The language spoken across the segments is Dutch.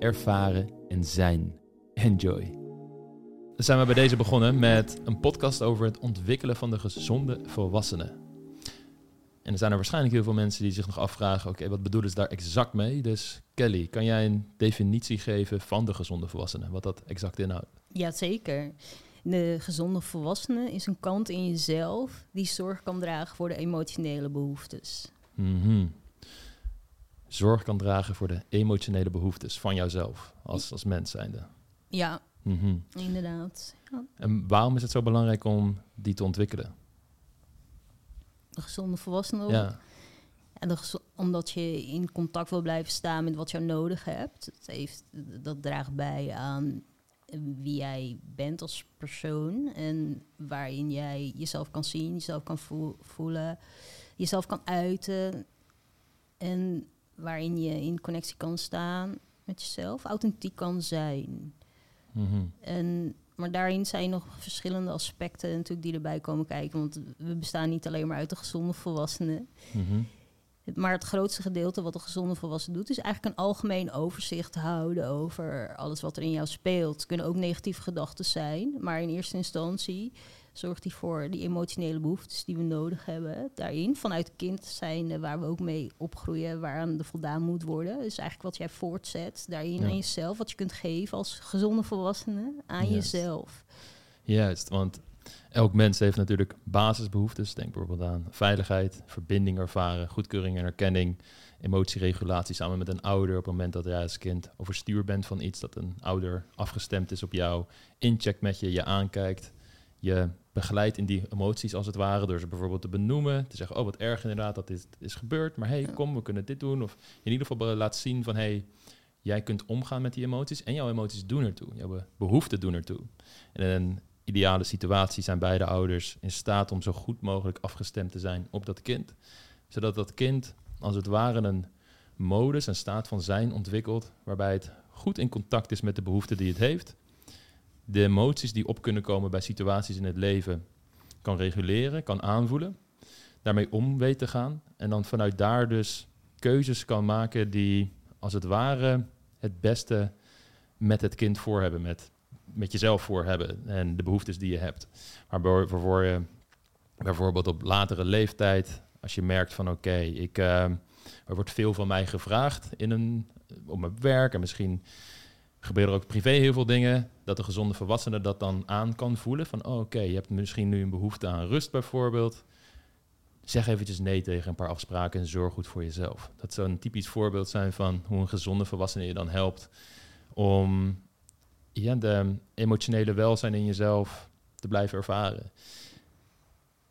ervaren en zijn. Enjoy. Dan zijn we bij deze begonnen met een podcast over het ontwikkelen van de gezonde volwassenen. En er zijn er waarschijnlijk heel veel mensen die zich nog afvragen: oké, wat bedoelen ze daar exact mee? Dus Kelly, kan jij een definitie geven van de gezonde volwassene, wat dat exact inhoudt? Jazeker. De gezonde volwassene is een kant in jezelf die zorg kan dragen voor de emotionele behoeftes. Mhm. Zorg kan dragen voor de emotionele behoeftes van jouzelf als, als mens zijnde. Ja, Mhm. inderdaad. Ja. En waarom is het zo belangrijk om die te ontwikkelen? De gezonde volwassene. Ja. En de omdat je in contact wil blijven staan met wat je nodig hebt. Dat, heeft, dat draagt bij aan wie jij bent als persoon. En waarin jij jezelf kan zien, jezelf kan voel- voelen, jezelf kan uiten. En waarin je in connectie kan staan met jezelf, authentiek kan zijn. Mhm. En, maar daarin zijn nog verschillende aspecten natuurlijk die erbij komen kijken. Want we bestaan niet alleen maar uit de gezonde volwassenen. Mhm. Maar het grootste gedeelte wat een gezonde volwassene doet, is eigenlijk een algemeen overzicht houden over alles wat er in jou speelt. Het kunnen ook negatieve gedachten zijn, maar in eerste instantie zorgt die voor die emotionele behoeftes die we nodig hebben daarin. Vanuit kind zijn waar we ook mee opgroeien, waaraan er voldaan moet worden. Dus eigenlijk wat jij voortzet daarin Ja. aan jezelf, wat je kunt geven als gezonde volwassene aan Juist. jezelf. Juist, want elk mens heeft natuurlijk basisbehoeftes. Denk bijvoorbeeld aan veiligheid, verbinding ervaren, goedkeuring en erkenning, emotieregulatie samen met een ouder op het moment dat jij als kind overstuur bent van iets, dat een ouder afgestemd is op jou, incheckt met je, je aankijkt, je begeleidt in die emoties als het ware, door ze bijvoorbeeld te benoemen, te zeggen, oh wat erg inderdaad dat dit is gebeurd, maar hey, kom, we kunnen dit doen. Of in ieder geval laat zien van, hey, jij kunt omgaan met die emoties en jouw emoties doen ertoe, jouw be- behoeften doen ertoe. En in een ideale situatie zijn beide ouders in staat om zo goed mogelijk afgestemd te zijn op dat kind. Zodat dat kind als het ware een modus, een staat van zijn ontwikkelt, waarbij het goed in contact is met de behoeften die het heeft. De emoties die op kunnen komen bij situaties in het leven kan reguleren, kan aanvoelen. Daarmee om weet te gaan. En dan vanuit daar dus keuzes kan maken die als het ware het beste met het kind voor hebben, met met jezelf voor hebben en de behoeftes die je hebt. Maar waarvoor je bijvoorbeeld op latere leeftijd, als je merkt van oké, ik eh, er wordt veel van mij gevraagd in een, op mijn werk en misschien gebeuren ook privé heel veel dingen, dat de gezonde volwassene dat dan aan kan voelen van oh, oké, je hebt misschien nu een behoefte aan rust bijvoorbeeld. Zeg eventjes nee tegen een paar afspraken en zorg goed voor jezelf. Dat zou een typisch voorbeeld zijn van hoe een gezonde volwassene je dan helpt om ja, de emotionele welzijn in jezelf te blijven ervaren.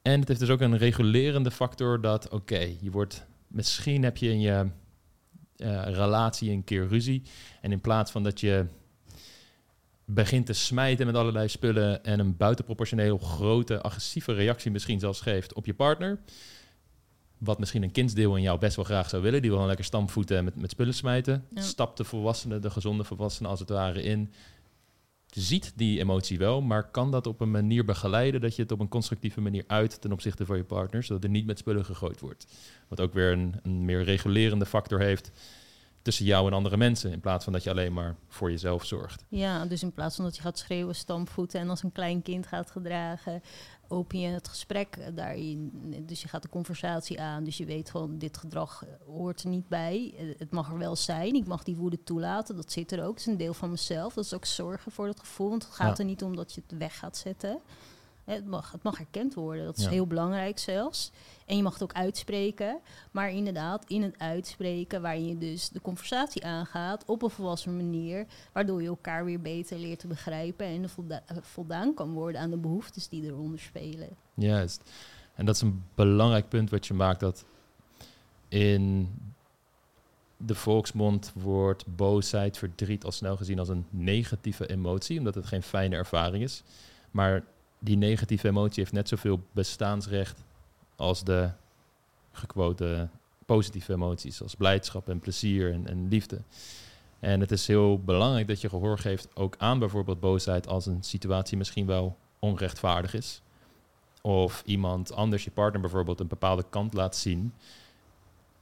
En het heeft dus ook een regulerende factor dat, oké, je wordt, misschien heb je in je eh, relatie een keer ruzie. En in plaats van dat je begint te smijten met allerlei spullen en een buitenproportioneel grote agressieve reactie misschien zelfs geeft op je partner, wat misschien een kindsdeel in jou best wel graag zou willen, die wil gewoon lekker stampvoeten met, met spullen smijten, Ja. stapt de volwassene, de gezonde volwassene als het ware in, ziet die emotie wel, maar kan dat op een manier begeleiden dat je het op een constructieve manier uit ten opzichte van je partner, zodat er niet met spullen gegooid wordt. Wat ook weer een, een meer regulerende factor heeft tussen jou en andere mensen, in plaats van dat je alleen maar voor jezelf zorgt. Ja, dus in plaats van dat je gaat schreeuwen, stampvoeten en als een klein kind gaat gedragen, open je het gesprek eh, daarin. Dus je gaat de conversatie aan. Dus je weet gewoon, dit gedrag eh, hoort er niet bij. Eh, Het mag er wel zijn. Ik mag die woede toelaten. Dat zit er ook. Het is een deel van mezelf. Dat is ook zorgen voor dat gevoel. Want het gaat Ja. er niet om dat je het weg gaat zetten. Het mag, het mag erkend worden. Dat is Ja. heel belangrijk zelfs. En je mag het ook uitspreken. Maar inderdaad, in het uitspreken, waarin je dus de conversatie aangaat op een volwassen manier, waardoor je elkaar weer beter leert te begrijpen en volda- eh, voldaan kan worden aan de behoeftes die eronder spelen. Juist. En dat is een belangrijk punt wat je maakt, dat in de volksmond wordt boosheid, verdriet al snel gezien als een negatieve emotie, omdat het geen fijne ervaring is. Maar die negatieve emotie heeft net zoveel bestaansrecht als de gequote positieve emoties, als blijdschap en plezier en, en liefde. En het is heel belangrijk dat je gehoor geeft ook aan bijvoorbeeld boosheid als een situatie misschien wel onrechtvaardig is. Of iemand anders, je partner bijvoorbeeld, een bepaalde kant laat zien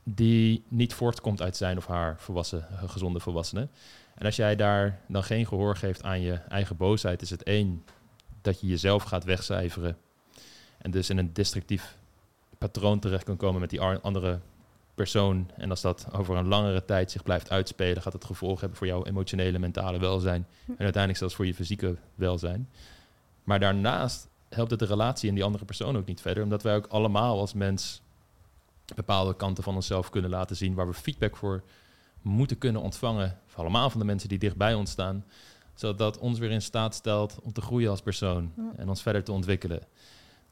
die niet voortkomt uit zijn of haar volwassen, gezonde volwassenen. En als jij daar dan geen gehoor geeft aan je eigen boosheid, is het één dat je jezelf gaat wegcijferen. En dus in een destructief patroon terecht kan komen met die andere persoon. En als dat over een langere tijd zich blijft uitspelen, gaat het gevolg hebben voor jouw emotionele, mentale welzijn. Hm. En uiteindelijk zelfs voor je fysieke welzijn. Maar daarnaast helpt het de relatie en die andere persoon ook niet verder, omdat wij ook allemaal als mens bepaalde kanten van onszelf kunnen laten zien waar we feedback voor moeten kunnen ontvangen. Allemaal van de mensen die dichtbij ons staan. Zodat dat ons weer in staat stelt om te groeien als persoon en ons verder te ontwikkelen.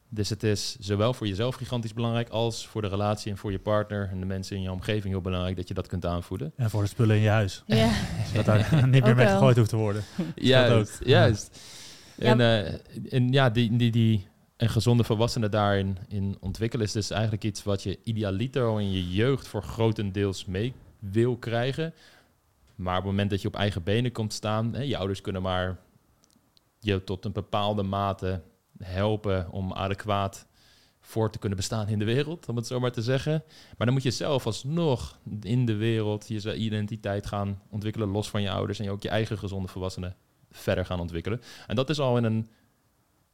Dus het is zowel voor jezelf gigantisch belangrijk als voor de relatie en voor je partner en de mensen in je omgeving heel belangrijk dat je dat kunt aanvoelen. En voor de spullen in je huis. Ja. dat daar niet meer mee gegooid hoeft te worden. Juist, juist. En, uh, en ja, die, die, die een gezonde volwassene daarin in ontwikkelen is dus eigenlijk iets wat je idealiter al in je jeugd voor grotendeels mee wil krijgen. Maar op het moment dat je op eigen benen komt staan, hè, je ouders kunnen maar je tot een bepaalde mate helpen om adequaat voor te kunnen bestaan in de wereld, om het zo maar te zeggen. Maar dan moet je zelf alsnog in de wereld je identiteit gaan ontwikkelen, los van je ouders en je ook je eigen gezonde volwassenen verder gaan ontwikkelen. En dat is al in een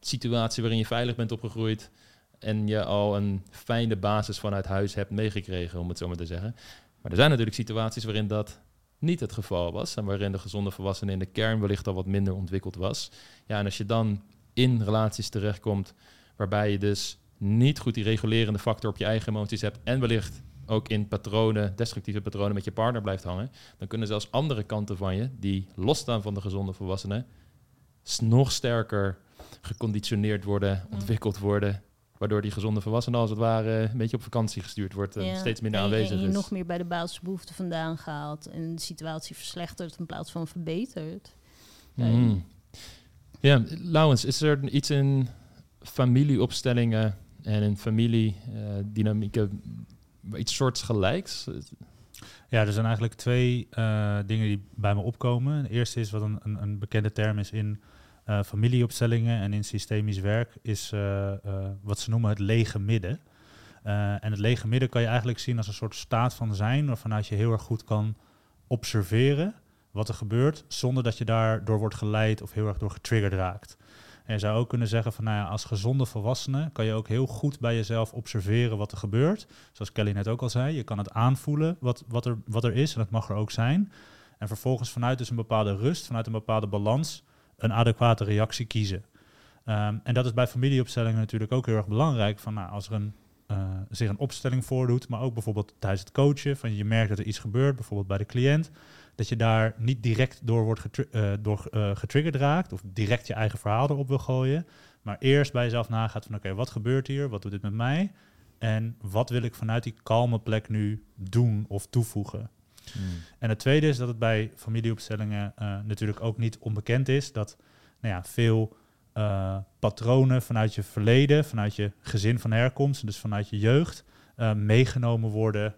situatie waarin je veilig bent opgegroeid en je al een fijne basis vanuit huis hebt meegekregen, om het zo maar te zeggen. Maar er zijn natuurlijk situaties waarin dat niet het geval was en waarin de gezonde volwassene in de kern wellicht al wat minder ontwikkeld was. Ja, en als je dan in relaties terechtkomt waarbij je dus niet goed die regulerende factor op je eigen emoties hebt en wellicht ook in patronen, destructieve patronen met je partner blijft hangen, dan kunnen zelfs andere kanten van je, die losstaan van de gezonde volwassenen, nog sterker geconditioneerd worden, ontwikkeld worden. Waardoor die gezonde volwassene als het ware een beetje op vakantie gestuurd wordt en steeds minder aanwezig en, je is. nog meer bij de basisbehoeften vandaan gehaald en de situatie verslechtert in plaats van verbetert. Mm. Ja, Laurens, is er iets in familieopstellingen en in familiedynamieken iets soortgelijks? Ja, er zijn eigenlijk twee uh, dingen die bij me opkomen. De eerste is wat een, een, een bekende term is in uh, familieopstellingen en in systemisch werk, is wat ze noemen het lege midden. en het lege midden kan je eigenlijk zien als een soort staat van zijn, waarvanuit je heel erg goed kan observeren wat er gebeurt, zonder dat je daardoor wordt geleid of heel erg door getriggerd raakt. En je zou ook kunnen zeggen van, nou ja, als gezonde volwassene kan je ook heel goed bij jezelf observeren wat er gebeurt. Zoals Kelly net ook al zei, je kan het aanvoelen wat, wat, er, wat er is en dat mag er ook zijn. En vervolgens vanuit dus een bepaalde rust, vanuit een bepaalde balans, een adequate reactie kiezen. Ehm, en dat is bij familieopstellingen natuurlijk ook heel erg belangrijk. Van, nou, als er een, uh, zich een opstelling voordoet, maar ook bijvoorbeeld tijdens het coachen, van je merkt dat er iets gebeurt, bijvoorbeeld bij de cliënt dat je daar niet direct door, wordt uh, door uh, getriggerd raakt of direct je eigen verhaal erop wil gooien, maar eerst bij jezelf nagaat van oké, wat gebeurt hier, wat doet dit met mij en wat wil ik vanuit die kalme plek nu doen of toevoegen. Hmm. En het tweede is dat het bij familieopstellingen uh, natuurlijk ook niet onbekend is dat nou ja, veel patronen vanuit je verleden, vanuit je gezin van herkomst, dus vanuit je jeugd, meegenomen worden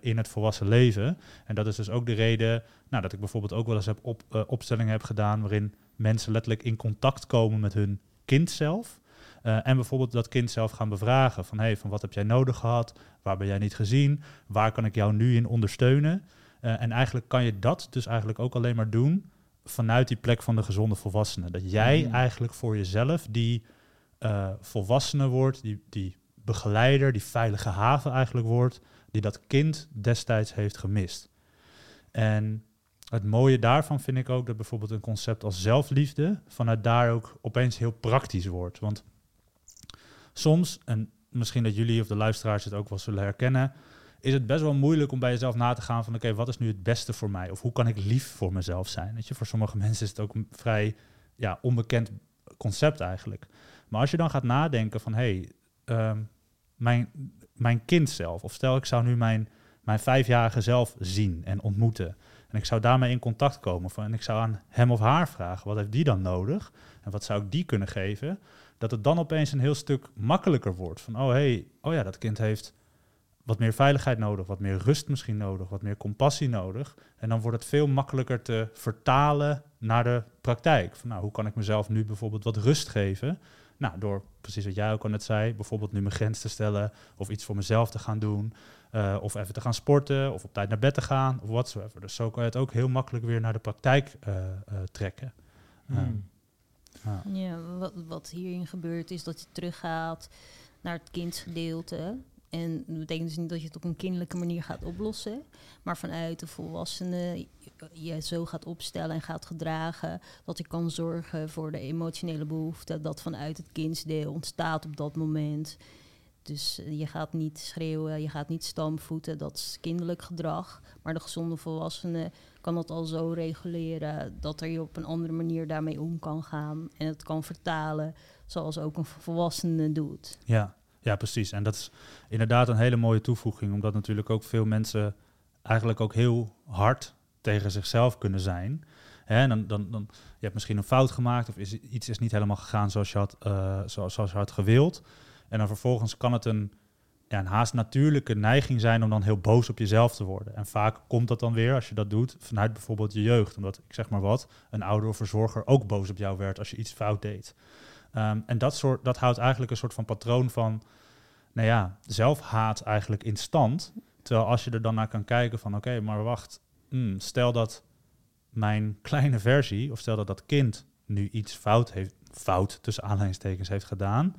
in het volwassen leven. En dat is dus ook de reden nou, dat ik bijvoorbeeld ook wel eens heb op, opstellingen heb gedaan waarin mensen letterlijk in contact komen met hun kind zelf. En bijvoorbeeld dat kind zelf gaan bevragen van hey, van wat heb jij nodig gehad? Waar ben jij niet gezien? Waar kan ik jou nu in ondersteunen? En eigenlijk kan je dat dus eigenlijk ook alleen maar doen vanuit die plek van de gezonde volwassene. Dat jij mm. eigenlijk voor jezelf die volwassene wordt, die, die begeleider, die veilige haven eigenlijk wordt, die dat kind destijds heeft gemist. En het mooie daarvan vind ik ook dat bijvoorbeeld een concept als zelfliefde vanuit daar ook opeens heel praktisch wordt. Want soms, en misschien dat jullie of de luisteraars het ook wel zullen herkennen, is het best wel moeilijk om bij jezelf na te gaan van oké, wat is nu het beste voor mij? Of hoe kan ik lief voor mezelf zijn? Weet je, voor sommige mensen is het ook een vrij ja, onbekend concept eigenlijk. Maar als je dan gaat nadenken van hey, ehm, mijn, mijn kind zelf, of stel ik zou nu mijn mijn vijfjarige zelf zien en ontmoeten. En ik zou daarmee in contact komen. Van, en ik zou aan hem of haar vragen, wat heeft die dan nodig? En wat zou ik die kunnen geven? Dat het dan opeens een heel stuk makkelijker wordt. Van, oh hey, oh ja, dat kind heeft wat meer veiligheid nodig, wat meer rust misschien nodig, wat meer compassie nodig. En dan wordt het veel makkelijker te vertalen naar de praktijk. Van, nou, hoe kan ik mezelf nu bijvoorbeeld wat rust geven? Nou, door precies wat jij ook al net zei, bijvoorbeeld nu mijn grens te stellen of iets voor mezelf te gaan doen. Uh, of even te gaan sporten of op tijd naar bed te gaan of watsoever. Dus zo kan je het ook heel makkelijk weer naar de praktijk uh, uh, trekken. Mm. Ja, ja wat, wat, hierin gebeurt is dat je teruggaat naar het kindgedeelte. En dat betekent dus niet dat je het op een kinderlijke manier gaat oplossen, maar vanuit de volwassene je zo gaat opstellen en gaat gedragen dat je kan zorgen voor de emotionele behoeften dat vanuit het kindsdeel ontstaat op dat moment. Dus eh, je gaat niet schreeuwen, je gaat niet stampvoeten, dat is kinderlijk gedrag. Maar de gezonde volwassene kan dat al zo reguleren dat er je op een andere manier daarmee om kan gaan. En het kan vertalen zoals ook een volwassene doet. Ja, ja, precies. En dat is inderdaad een hele mooie toevoeging, omdat natuurlijk ook veel mensen eigenlijk ook heel hard tegen zichzelf kunnen zijn. Dan, dan, dan, je hebt misschien een fout gemaakt of iets is niet helemaal gegaan zoals je had, uh, zoals, zoals je had gewild. En dan vervolgens kan het een, ja, een haast natuurlijke neiging zijn om dan heel boos op jezelf te worden. En vaak komt dat dan weer, als je dat doet, vanuit bijvoorbeeld je jeugd. Omdat, ik zeg maar wat, een ouder verzorger ook boos op jou werd als je iets fout deed. Um, en dat, soort, dat houdt eigenlijk een soort van patroon van, nou ja, zelfhaat eigenlijk in stand. Terwijl als je er dan naar kan kijken van, oké, maar wacht, hmm, stel dat mijn kleine versie, of stel dat dat kind nu iets fout heeft, fout tussen aanhalingstekens heeft gedaan,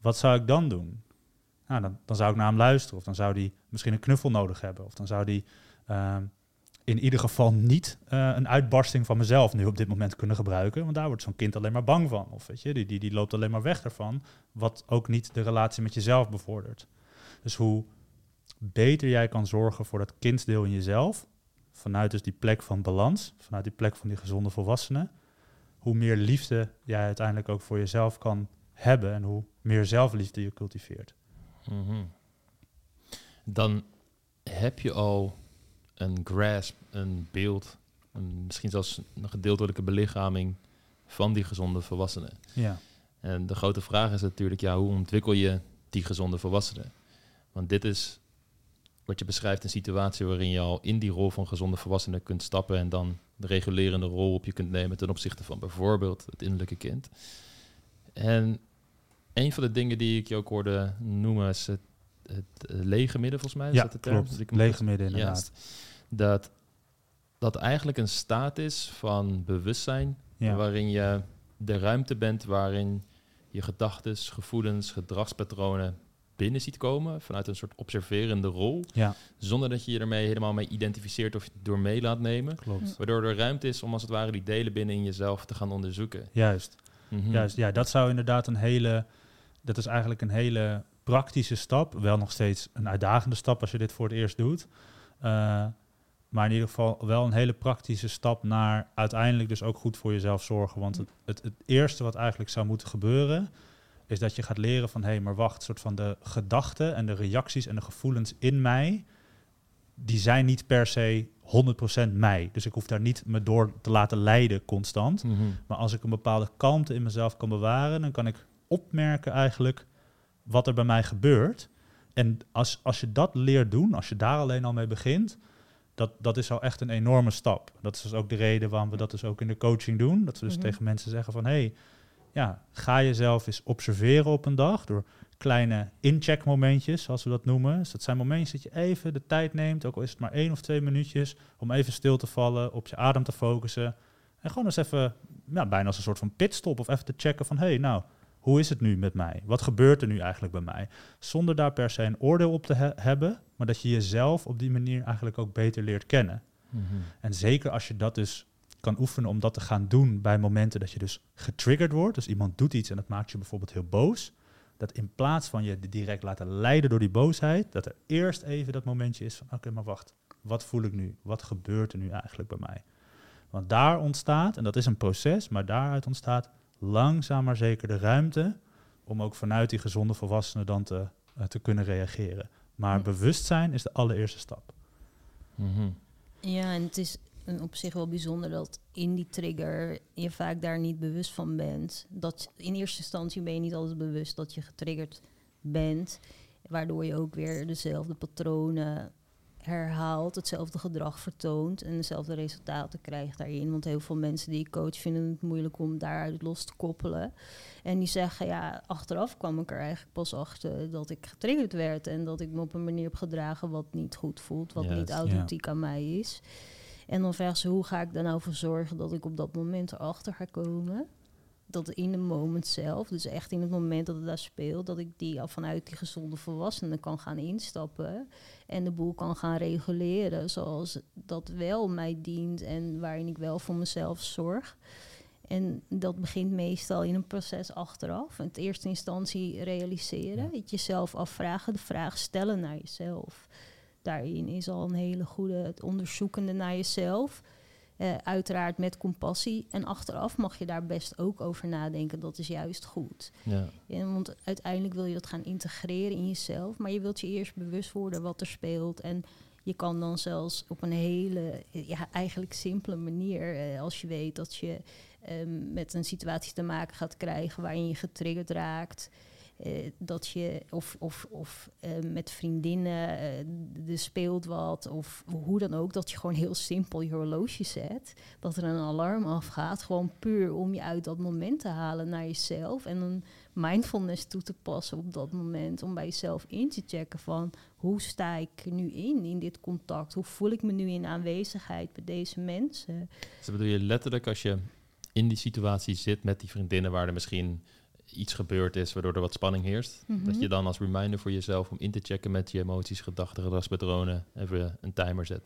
wat zou ik dan doen? Nou, dan, dan zou ik naar hem luisteren. Of dan zou hij misschien een knuffel nodig hebben. Of dan zou hij uh, in ieder geval niet uh, een uitbarsting van mezelf nu op dit moment kunnen gebruiken. Want daar wordt zo'n kind alleen maar bang van. Of weet je, die, die, die loopt alleen maar weg ervan. Wat ook niet de relatie met jezelf bevordert. Dus hoe beter jij kan zorgen voor dat kindsdeel in jezelf. Vanuit dus die plek van balans. Vanuit die plek van die gezonde volwassenen. Hoe meer liefde jij uiteindelijk ook voor jezelf kan hebben en hoe meer zelfliefde je cultiveert. -hmm. Dan heb je al een grasp, een beeld, een, misschien zelfs een gedeeltelijke belichaming van die gezonde volwassenen. Ja. En de grote vraag is natuurlijk, ja, hoe ontwikkel je die gezonde volwassenen? Want dit is wat je beschrijft, een situatie waarin je al in die rol van gezonde volwassenen kunt stappen en dan de regulerende rol op je kunt nemen ten opzichte van bijvoorbeeld het innerlijke kind. En een van de dingen die ik je ook hoorde noemen is het, het lege midden, volgens mij. Is ja, dat de term? Klopt. lege midden, inderdaad. Dat dat eigenlijk een staat is van bewustzijn, waarin je de ruimte bent waarin je gedachten, gevoelens, gedragspatronen binnen ziet komen vanuit een soort observerende rol, ja. zonder dat je je ermee helemaal mee identificeert of je door mee laat nemen. Klopt. Waardoor er ruimte is om als het ware die delen binnen in jezelf te gaan onderzoeken. Juist. Mhm. Juist, ja, dat zou inderdaad een hele, dat is eigenlijk een hele praktische stap. Wel nog steeds een uitdagende stap als je dit voor het eerst doet. Uh, maar in ieder geval wel een hele praktische stap naar uiteindelijk dus ook goed voor jezelf zorgen. Want het, het, het eerste wat eigenlijk zou moeten gebeuren, is dat je gaat leren van hé, hey, maar wacht, soort van de gedachten en de reacties en de gevoelens in mij, die zijn niet per se 100% mij. Dus ik hoef daar niet me door te laten leiden constant. Mhm. Maar als ik een bepaalde kalmte in mezelf kan bewaren, dan kan ik opmerken eigenlijk wat er bij mij gebeurt. En als, als je dat leert doen, als je daar alleen al mee begint, dat, dat is al echt een enorme stap. Dat is dus ook de reden waarom we dat dus ook in de coaching doen. Dat we dus mhm. tegen mensen zeggen van, hé, hey, ja, ga jezelf eens observeren op een dag door kleine incheckmomentjes, zoals we dat noemen. Dus dat zijn momentjes dat je even de tijd neemt, ook al is het maar één of twee minuutjes, om even stil te vallen, op je adem te focussen. En gewoon eens even, ja, bijna als een soort van pitstop, of even te checken van, hé, hey, nou, hoe is het nu met mij? Wat gebeurt er nu eigenlijk bij mij? Zonder daar per se een oordeel op te hebben, maar dat je jezelf op die manier eigenlijk ook beter leert kennen. Mhm. En zeker als je dat dus kan oefenen om dat te gaan doen bij momenten dat je dus getriggerd wordt. Dus iemand doet iets en dat maakt je bijvoorbeeld heel boos. Dat in plaats van je direct laten leiden door die boosheid, dat er eerst even dat momentje is van oké, maar wacht, wat voel ik nu? Wat gebeurt er nu eigenlijk bij mij? Want daar ontstaat, en dat is een proces, maar daaruit ontstaat langzaam maar zeker de ruimte om ook vanuit die gezonde volwassenen dan te, uh, te kunnen reageren. Maar Hm. bewustzijn is de allereerste stap. Mhm. Ja, en het is een- op zich wel bijzonder dat in die trigger je vaak daar niet bewust van bent. Dat in eerste instantie ben je niet altijd bewust dat je getriggerd bent, waardoor je ook weer dezelfde patronen herhaalt, hetzelfde gedrag vertoont en dezelfde resultaten krijgt daarin. Want heel veel mensen die ik coach vinden het moeilijk om daaruit los te koppelen. En die zeggen, ja, achteraf kwam ik er eigenlijk pas achter dat ik getriggerd werd en dat ik me op een manier heb gedragen wat niet goed voelt, wat niet authentiek aan mij is. En dan vragen ze, hoe ga ik er nou voor zorgen dat ik op dat moment erachter ga komen? Dat in de moment zelf, dus echt in het moment dat het daar speelt, dat ik die al vanuit die gezonde volwassenen kan gaan instappen en de boel kan gaan reguleren zoals dat wel mij dient en waarin ik wel voor mezelf zorg. En dat begint meestal in een proces achteraf. In eerste instantie realiseren, het jezelf afvragen, de vraag stellen naar jezelf. Daarin is al een hele goede, het onderzoekende naar jezelf. Eh, uiteraard met compassie. En achteraf mag je daar best ook over nadenken. Dat is juist goed. Ja. Ja, want uiteindelijk wil je dat gaan integreren in jezelf. Maar je wilt je eerst bewust worden wat er speelt. En je kan dan zelfs op een hele, ja, eigenlijk simpele manier, eh, als je weet dat je ehm, met een situatie te maken gaat krijgen waarin je getriggerd raakt. Eh, dat je, of, of, of eh, met vriendinnen, eh, er speelt wat, of hoe dan ook, dat je gewoon heel simpel je horloge zet. Dat er een alarm afgaat, gewoon puur om je uit dat moment te halen naar jezelf. En een mindfulness toe te passen op dat moment. Om bij jezelf in te checken van hoe sta ik nu in, in dit contact? Hoe voel ik me nu in aanwezigheid bij deze mensen? Dus bedoel je letterlijk als je in die situatie zit met die vriendinnen waar er misschien iets gebeurd is waardoor er wat spanning heerst, Mhm. dat je dan als reminder voor jezelf om in te checken met je emoties, gedachten, gedragspatronen even een timer zet.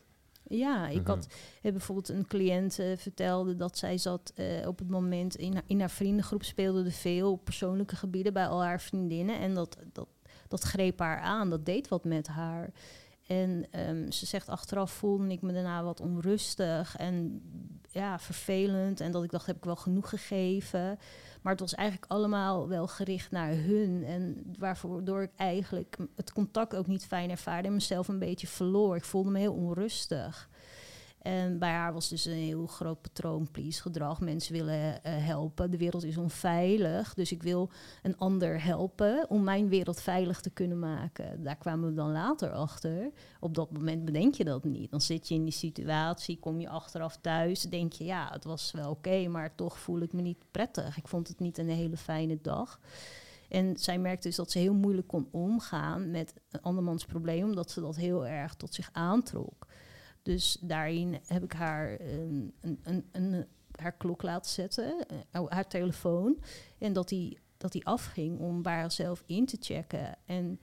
Ja, ik Mhm. had heb bijvoorbeeld een cliënt eh, vertelde dat zij zat eh, op het moment in haar, in haar vriendengroep speelde er veel op persoonlijke gebieden bij al haar vriendinnen. En dat, dat, dat greep haar aan, dat deed wat met haar. En ehm, ze zegt achteraf voelde ik me daarna wat onrustig en ja, vervelend. En dat ik dacht, heb ik wel genoeg gegeven? Maar het was eigenlijk allemaal wel gericht naar hun. En waardoor ik eigenlijk het contact ook niet fijn ervaarde en mezelf een beetje verloor. Ik voelde me heel onrustig. En bij haar was dus een heel groot patroon please gedrag. Mensen willen eh, helpen. De wereld is onveilig. Dus ik wil een ander helpen om mijn wereld veilig te kunnen maken. Daar kwamen we dan later achter. Op dat moment bedenk je dat niet. Dan zit je in die situatie, kom je achteraf thuis, denk je ja, het was wel oké, maar toch voel ik me niet prettig. Ik vond het niet een hele fijne dag. En zij merkte dus dat ze heel moeilijk kon omgaan met een andermans probleem, omdat ze dat heel erg tot zich aantrok. Dus daarin heb ik haar een, een, een, een- haar klok laten zetten, eh, haar telefoon. En dat die, dat die afging om bij haarzelf in te checken. En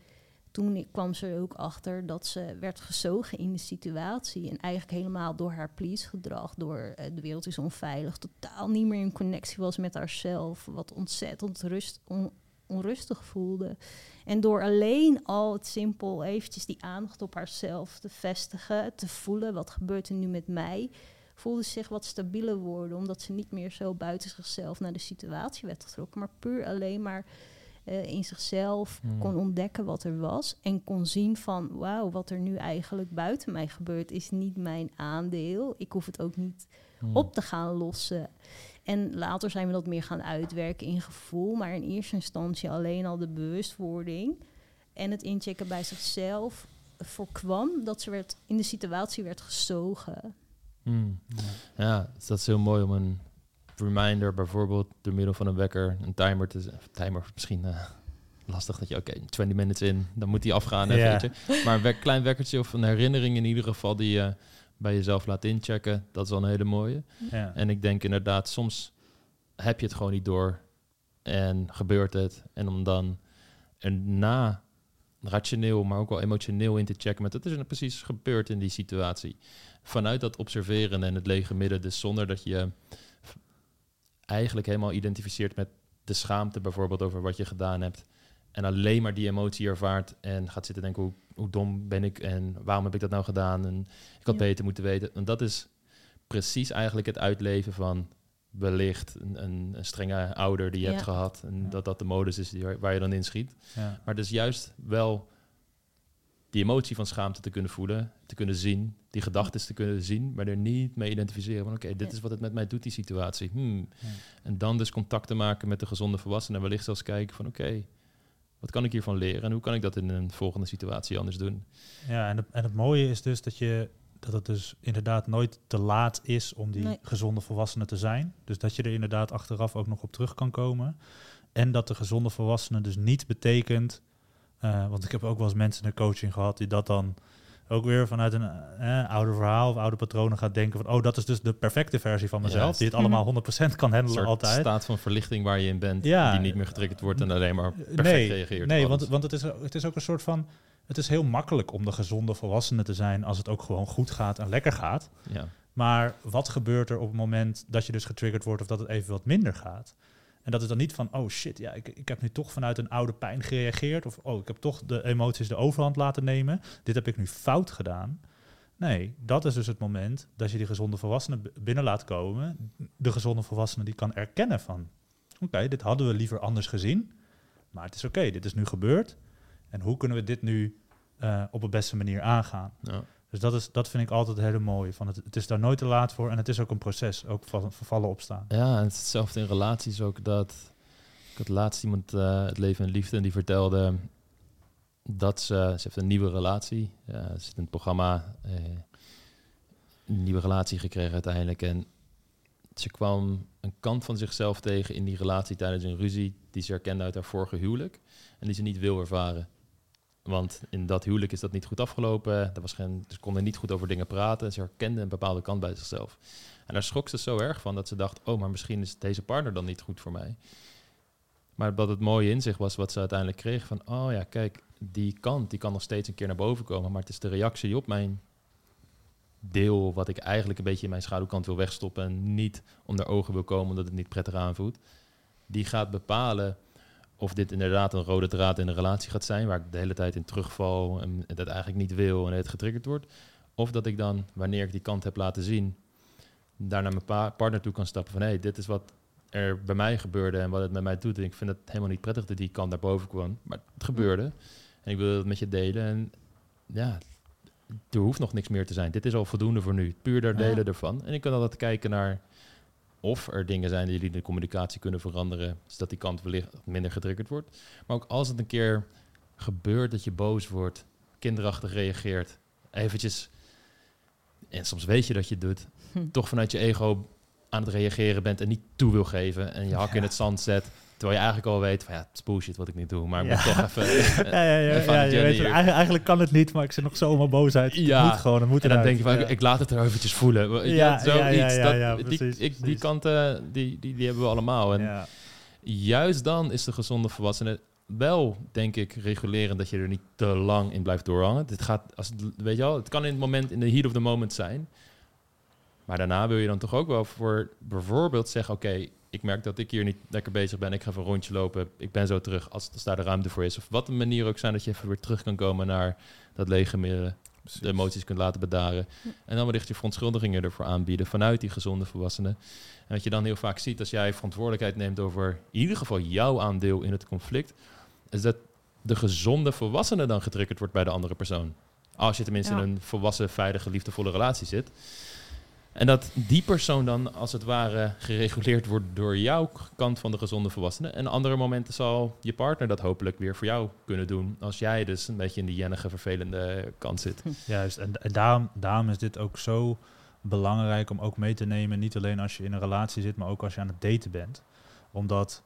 toen kwam ze er ook achter dat ze werd gezogen in de situatie. En eigenlijk helemaal door haar please-gedrag, door eh, de wereld is onveilig, totaal niet meer in connectie was met haarzelf. Wat ontzettend rust, on- onrustig voelde. En door alleen al het simpel eventjes die aandacht op haarzelf te vestigen, te voelen, wat gebeurt er nu met mij, voelde ze zich wat stabieler worden, omdat ze niet meer zo buiten zichzelf naar de situatie werd getrokken, maar puur alleen maar eh, in zichzelf Hmm. kon ontdekken wat er was en kon zien van, wauw, wat er nu eigenlijk buiten mij gebeurt, is niet mijn aandeel. Ik hoef het ook niet Hmm. op te gaan lossen. En later zijn we dat meer gaan uitwerken in gevoel. Maar in eerste instantie alleen al de bewustwording en het inchecken bij zichzelf voorkwam dat ze werd, in de situatie werd gezogen. Hmm. Ja, dus dat is heel mooi om een reminder, bijvoorbeeld door middel van een wekker, een timer te timer misschien eh, lastig dat je, oké, 20 minutes in, dan moet die afgaan. Even, Ja. weet je. Maar een wek- klein wekkertje of een herinnering in ieder geval die je bij jezelf laat inchecken, dat is wel een hele mooie. Ja. En ik denk inderdaad, soms heb je het gewoon niet door en gebeurt het. En om dan erna rationeel, maar ook wel emotioneel in te checken met wat is er nou precies gebeurd in die situatie. Vanuit dat observeren en het lege midden, dus zonder dat je eigenlijk helemaal identificeert met de schaamte bijvoorbeeld over wat je gedaan hebt. En alleen maar die emotie ervaart en gaat zitten denken, hoe, hoe dom ben ik en waarom heb ik dat nou gedaan? En ik had Ja. beter moeten weten. En dat is precies eigenlijk het uitleven van wellicht een, een, een strenge ouder die je Ja. hebt gehad. En Ja. dat dat de modus is die, waar je dan in schiet. Ja. Maar dus juist wel die emotie van schaamte te kunnen voelen, te kunnen zien, die gedachten te kunnen zien, maar er niet mee identificeren van oké, dit is wat het met mij doet, die situatie. Hmm. Ja. En dan dus contact te maken met de gezonde volwassenen en wellicht zelfs kijken van oké, wat kan ik hiervan leren en hoe kan ik dat in een volgende situatie anders doen? Ja, en het, en het mooie is dus dat je dat het dus inderdaad nooit te laat is om die Nee. gezonde volwassene te zijn. Dus dat je er inderdaad achteraf ook nog op terug kan komen. En dat de gezonde volwassene dus niet betekent. eh, want ik heb ook wel eens mensen in de coaching gehad die dat dan ook weer vanuit een eh, oude verhaal of oude patronen gaat denken van oh, dat is dus de perfecte versie van mezelf, die het allemaal 100% kan Een handelen soort altijd. staat van verlichting waar je in bent, Ja. die niet meer getriggerd wordt en alleen maar perfect nee, reageert. Nee, want, want het, is, het is ook een soort van. Het is heel makkelijk om de gezonde volwassene te zijn als het ook gewoon goed gaat en lekker gaat. ja. Maar wat gebeurt er op het moment dat je dus getriggerd wordt of dat het even wat minder gaat? En dat is dan niet van, oh shit, ja, ik, ik heb nu toch vanuit een oude pijn gereageerd. Of, oh, ik heb toch de emoties de overhand laten nemen. Dit heb ik nu fout gedaan. Nee, dat is dus het moment dat je die gezonde volwassene b- binnen laat komen. De gezonde volwassene die kan erkennen van, oké, dit hadden we liever anders gezien. Maar het is oké, dit is nu gebeurd. En hoe kunnen we dit nu eh, op de beste manier aangaan? Ja. Dus dat, is, dat vind ik altijd heel mooi. Van het, het is daar nooit te laat voor en het is ook een proces, ook van vervallen opstaan. Ja, en hetzelfde in relaties ook dat... Ik had laatst iemand, eh, het leven en liefde, en die vertelde dat ze... Ze heeft een nieuwe relatie. Ja, ze zit in het programma. eh, een nieuwe relatie gekregen uiteindelijk. En ze kwam een kant van zichzelf tegen in die relatie tijdens een ruzie... die ze herkende uit haar vorige huwelijk. En die ze niet wil ervaren. Want in dat huwelijk is dat niet goed afgelopen. Er was geen, ze konden niet goed over dingen praten. Ze herkende een bepaalde kant bij zichzelf. En daar schrok ze zo erg van dat ze dacht: oh, maar misschien is deze partner dan niet goed voor mij. Maar wat het mooie in zich was, wat ze uiteindelijk kreeg: van oh ja, kijk, die kant die kan nog steeds een keer naar boven komen. Maar het is de reactie op mijn deel, wat ik eigenlijk een beetje in mijn schaduwkant wil wegstoppen en niet onder ogen wil komen omdat het niet prettig aanvoelt, die gaat bepalen of dit inderdaad een rode draad in een relatie gaat zijn, waar ik de hele tijd in terugval en dat eigenlijk niet wil en het getriggerd wordt. Of dat ik dan, wanneer ik die kant heb laten zien, daar naar mijn pa- partner toe kan stappen van hé, hey, dit is wat er bij mij gebeurde en wat het met mij doet. En ik vind het helemaal niet prettig dat die kant naar boven kwam, maar het gebeurde. En ik wil het met je delen en ja, er hoeft nog niks meer te zijn. Dit is al voldoende voor nu. Puur daar Ja. delen ervan. En ik kan altijd kijken naar of er dingen zijn die jullie de communicatie kunnen veranderen, zodat die kant wellicht minder getriggerd wordt. Maar ook als het een keer gebeurt dat je boos wordt, kinderachtig reageert, eventjes, en soms weet je dat je het doet, Hm. toch vanuit je ego aan het reageren bent en niet toe wil geven en je hak in het zand zet, terwijl je eigenlijk al weet van ja, het is bullshit wat ik niet doe, maar ik Ja. moet toch even... Ja, ja, ja, even je weet, eigenlijk, eigenlijk kan het niet, maar ik zit nog zo mijn boosheid. Ja. Het moet gewoon, het moet En dan eruit. denk je van, ik laat het er eventjes voelen. Ja, Ja, zoiets. dat, die, precies, ik, die kanten, die, die, die hebben we allemaal. En juist dan is de gezonde volwassene wel, denk ik, regulerend dat je er niet te lang in blijft doorhangen. Dit gaat, als weet je wel, het kan in het moment, in de heat of the moment zijn. Maar daarna wil je dan toch ook wel voor bijvoorbeeld zeggen, oké, ik merk dat ik hier niet lekker bezig ben. Ik ga even een rondje lopen. Ik ben zo terug als, als daar de ruimte voor is. Of wat een manier ook zijn dat je even weer terug kan komen naar dat lege midden. De emoties kunt laten bedaren. En dan wellicht je verontschuldigingen ervoor aanbieden vanuit die gezonde volwassenen. En wat je dan heel vaak ziet als jij verantwoordelijkheid neemt over in ieder geval jouw aandeel in het conflict, is dat de gezonde volwassene dan getriggerd wordt bij de andere persoon. Als je tenminste Ja. in een volwassen, veilige, liefdevolle relatie zit. En dat die persoon dan als het ware gereguleerd wordt door jouw kant van de gezonde volwassene. En andere momenten zal je partner dat hopelijk weer voor jou kunnen doen. Als jij dus een beetje in die jennige, vervelende kant zit. Juist, en, en daarom, daarom is dit ook zo belangrijk om ook mee te nemen. Niet alleen als je in een relatie zit, maar ook als je aan het daten bent. Omdat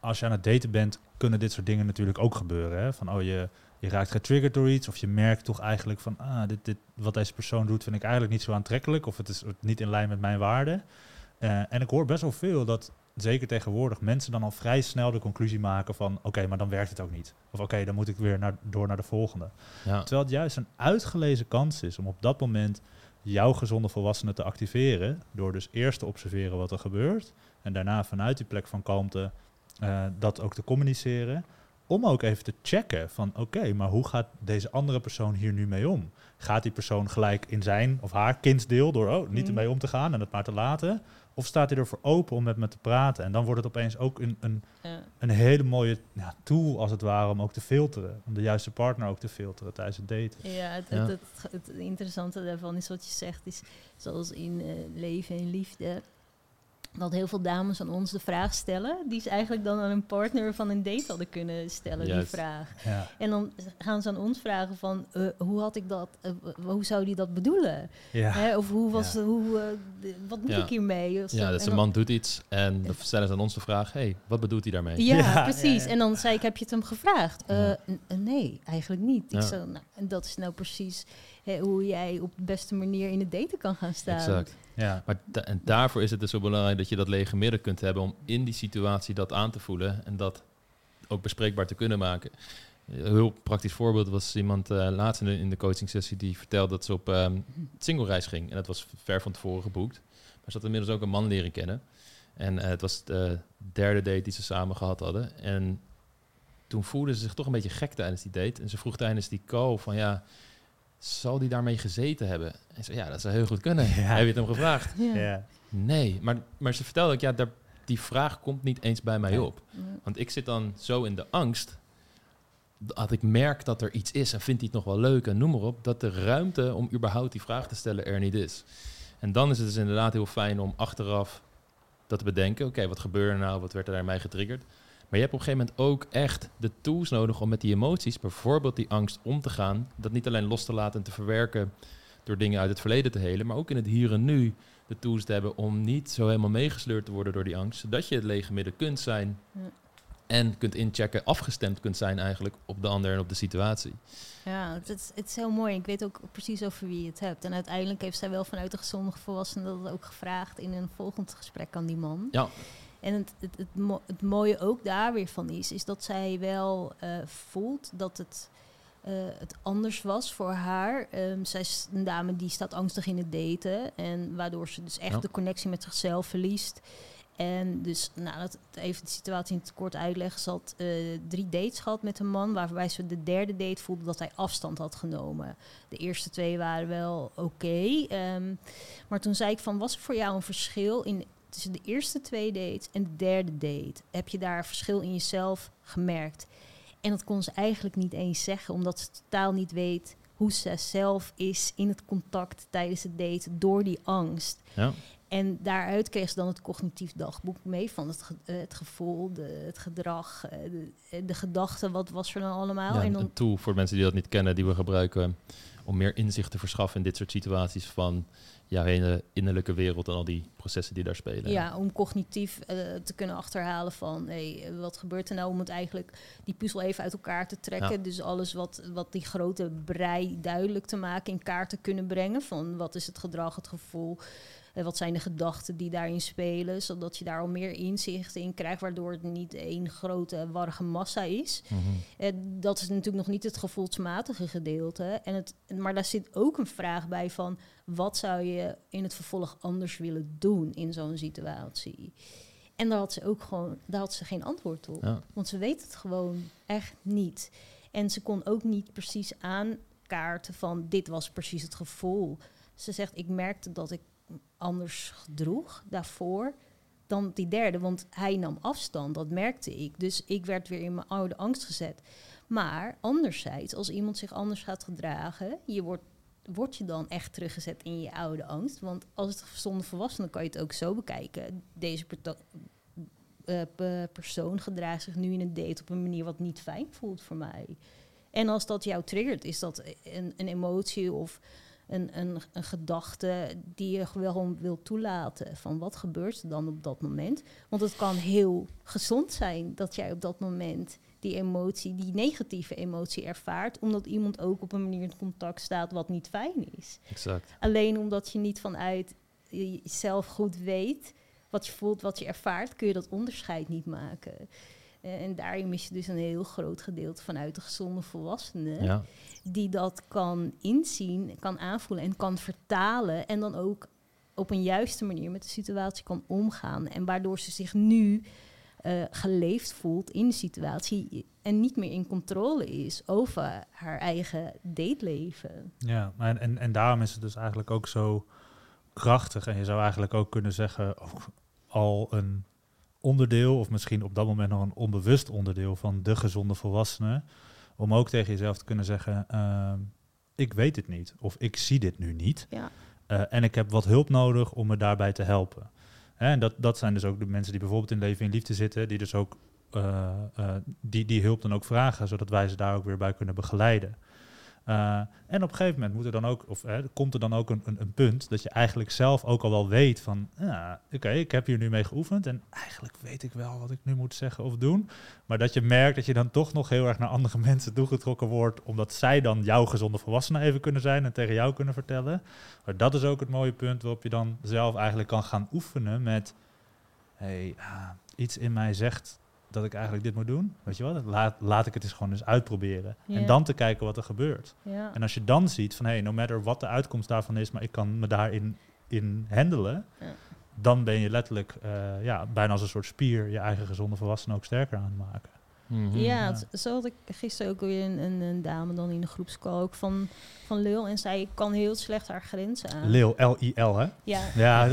als je aan het daten bent, kunnen dit soort dingen natuurlijk ook gebeuren. Hè? Van, oh, je, je raakt getriggerd door iets. Of je merkt toch eigenlijk van, ah, dit, dit, wat deze persoon doet vind ik eigenlijk niet zo aantrekkelijk. Of het is niet in lijn met mijn waarden. Eh, en ik hoor best wel veel dat, zeker tegenwoordig, mensen dan al vrij snel de conclusie maken van, oké, maar dan werkt het ook niet. Of oké, dan moet ik weer naar, door naar de volgende. Ja. Terwijl het juist een uitgelezen kans is om op dat moment jouw gezonde volwassene te activeren. Door dus eerst te observeren wat er gebeurt. En daarna vanuit die plek van kalmte eh, dat ook te communiceren. Om ook even te checken van oké, maar hoe gaat deze andere persoon hier nu mee om? Gaat die persoon gelijk in zijn of haar kindsdeel door oh, niet Mhm. ermee om te gaan en het maar te laten? Of staat hij ervoor open om met me te praten? En dan wordt het opeens ook een, een, Ja. een hele mooie ja, tool als het ware om ook te filteren. Om de juiste partner ook te filteren tijdens het daten. Ja, het, Ja. Het, het, het interessante daarvan is wat je zegt, is zoals in eh, leven en liefde, dat heel veel dames aan ons de vraag stellen, die ze eigenlijk dan aan een partner van een date hadden kunnen stellen, Juist. die vraag. Ja, En dan gaan ze aan ons vragen van, eh, hoe had ik dat, eh, hoe zou die dat bedoelen? ja. Hè, of hoe was, Ja. hoe, eh, de- wat moet Ja. ik hiermee? Of. Ja, En dus een man doet iets en dan stellen ze aan ons de vraag... hey, wat bedoelt hij daarmee? Ja, Ja, precies. ja, ja. En dan zei ik, heb je het hem gevraagd? Nee, eigenlijk niet. Ik Ja. zo, nou, en dat is nou precies hè, hoe jij op de beste manier in het daten kan gaan staan. Exact. ja. Maar da- en daarvoor is het dus zo belangrijk dat je dat lege midden kunt hebben... om in die situatie dat aan te voelen en dat ook bespreekbaar te kunnen maken. Een heel praktisch voorbeeld was iemand eh, laatst in de, in de coaching sessie... die vertelde dat ze op ehm single reis ging. En dat was ver van tevoren geboekt. Maar ze had inmiddels ook een man leren kennen. En eh, het was de derde date die ze samen gehad hadden. En toen voelde ze zich toch een beetje gek tijdens die date. En ze vroeg tijdens die call van ja, zal die daarmee gezeten hebben? En ze ja, dat zou heel goed kunnen. Ja. Heb je het hem gevraagd? Ja. Nee, maar, maar ze vertelde ook, ja, daar, die vraag komt niet eens bij mij op. Want ik zit dan zo in de angst dat ik merk dat er iets is en vindt hij het nog wel leuk en noem maar op, dat de ruimte om überhaupt die vraag te stellen er niet is. En dan is het dus inderdaad heel fijn om achteraf dat te bedenken. Oké, wat gebeurde er nou? Wat werd er bij mij getriggerd? Maar je hebt op een gegeven moment ook echt de tools nodig om met die emoties, bijvoorbeeld die angst, om te gaan. Dat niet alleen los te laten en te verwerken door dingen uit het verleden te helen, maar ook in het hier en nu de tools te hebben om niet zo helemaal meegesleurd te worden door die angst. Zodat je het lege midden kunt zijn Ja. en kunt inchecken, afgestemd kunt zijn eigenlijk op de ander en op de situatie. Ja, het is, het is heel mooi. Ik weet ook precies over wie je het hebt. En uiteindelijk heeft zij wel vanuit de gezonde volwassenen dat ook gevraagd in een volgend gesprek aan die man. Ja. En het, het, het, mo- het mooie ook daar weer van is, is dat zij wel eh, voelt dat het, eh, het anders was voor haar. Ehm, zij is een dame die staat angstig in het daten. En waardoor ze dus echt Ja. de connectie met zichzelf verliest. En dus, nou, dat even de situatie in het kort uitleggen. Ze had eh, drie dates gehad met een man, waarbij ze de derde date voelde dat hij afstand had genomen. De eerste twee waren wel oké. ehm, maar toen zei ik van, was er voor jou een verschil in tussen de eerste twee dates en de derde date? Heb je daar verschil in jezelf gemerkt? En dat kon ze eigenlijk niet eens zeggen, omdat ze totaal niet weet hoe ze zelf is in het contact tijdens het daten door die angst. Ja. En daaruit kreeg ze dan het cognitief dagboek mee van het, ge- eh, het gevoel, de, het gedrag, eh, de, eh, de gedachten, wat was er dan allemaal. Ja, en dan, een tool voor mensen die dat niet kennen, die we gebruiken om meer inzicht te verschaffen in dit soort situaties van jouw hele innerlijke wereld en al die processen die daar spelen. Ja, om cognitief eh, te kunnen achterhalen van hey, eh, wat gebeurt er nou om het eigenlijk die puzzel even uit elkaar te trekken. Ja. Dus alles wat, wat die grote brei duidelijk te maken, in kaart te kunnen brengen. Van wat is het gedrag, het gevoel, en wat zijn de gedachten die daarin spelen. Zodat je daar al meer inzicht in krijgt, waardoor het niet één grote warrige massa is. Eh, dat is natuurlijk nog niet het gevoelsmatige gedeelte. En het, maar daar zit ook een vraag bij van... wat zou je in het vervolg anders willen doen in zo'n situatie? En daar had ze ook gewoon daar had ze geen antwoord op. Ja. Want ze weet het gewoon echt niet. En ze kon ook niet precies aankaarten van... dit was precies het gevoel. Ze zegt, ik merkte dat ik anders gedroeg daarvoor dan die derde. Want hij nam afstand, dat merkte ik. Dus ik werd weer in mijn oude angst gezet. Maar anderzijds, als iemand zich anders gaat gedragen, je wordt, word je dan echt teruggezet in je oude angst. Want als het gezonde volwassene kan je het ook zo bekijken. Deze eh, pe- persoon gedraagt zich nu in een date op een manier wat niet fijn voelt voor mij. En als dat jou triggert, is dat een, een emotie of een, een, een gedachte die je gewoon wil toelaten. Van wat gebeurt er dan op dat moment? Want het kan heel gezond zijn dat jij op dat moment die emotie, die negatieve emotie ervaart, omdat iemand ook op een manier in contact staat wat niet fijn is. Exact. Alleen omdat je niet vanuit jezelf goed weet wat je voelt, wat je ervaart, kun je dat onderscheid niet maken. Eh, En daarin mis je dus een heel groot gedeelte vanuit de gezonde volwassenen Ja. die dat kan inzien, kan aanvoelen en kan vertalen. En dan ook op een juiste manier met de situatie kan omgaan. En waardoor ze zich nu eh, geleefd voelt in de situatie en niet meer in controle is over haar eigen dateleven. Ja, maar en, en daarom is het dus eigenlijk ook zo krachtig. En je zou eigenlijk ook kunnen zeggen, ook al een onderdeel, of misschien op dat moment nog een onbewust onderdeel van de gezonde volwassene, om ook tegen jezelf te kunnen zeggen, ehm, ik weet het niet, of ik zie dit nu niet. Ja. Eh, en ik heb wat hulp nodig om me daarbij te helpen. En dat, dat zijn dus ook de mensen die bijvoorbeeld in leven in liefde zitten, die dus ook eh, eh, die, die hulp dan ook vragen, zodat wij ze daar ook weer bij kunnen begeleiden. Uh, en op een gegeven moment moet er dan ook, of, eh, komt er dan ook een, een, een, punt dat je eigenlijk zelf ook al wel weet van, ja, oké, ik heb hier nu mee geoefend en eigenlijk weet ik wel wat ik nu moet zeggen of doen. Maar dat je merkt dat je dan toch nog heel erg naar andere mensen toegetrokken wordt, omdat zij dan jouw gezonde volwassenen even kunnen zijn en tegen jou kunnen vertellen. Maar dat is ook het mooie punt waarop je dan zelf eigenlijk kan gaan oefenen met, hey, ah, iets in mij zegt dat ik eigenlijk dit moet doen. Weet je wat? Laat, laat ik het eens gewoon eens uitproberen. En dan te kijken wat er gebeurt. En als je dan ziet van, hé, hey, no matter wat de uitkomst daarvan is, maar ik kan me daarin in handelen, dan ben je letterlijk uh, ja, bijna als een soort spier je eigen gezonde volwassenen ook sterker aan het maken. Mhm. Ja, Ja. zo had ik gisteren ook weer een, een, een dame dan in de groepscall ook van, van Lul. En zij kan heel slecht haar grenzen aan. Lil, L-I-L, hè? Ja, Ja,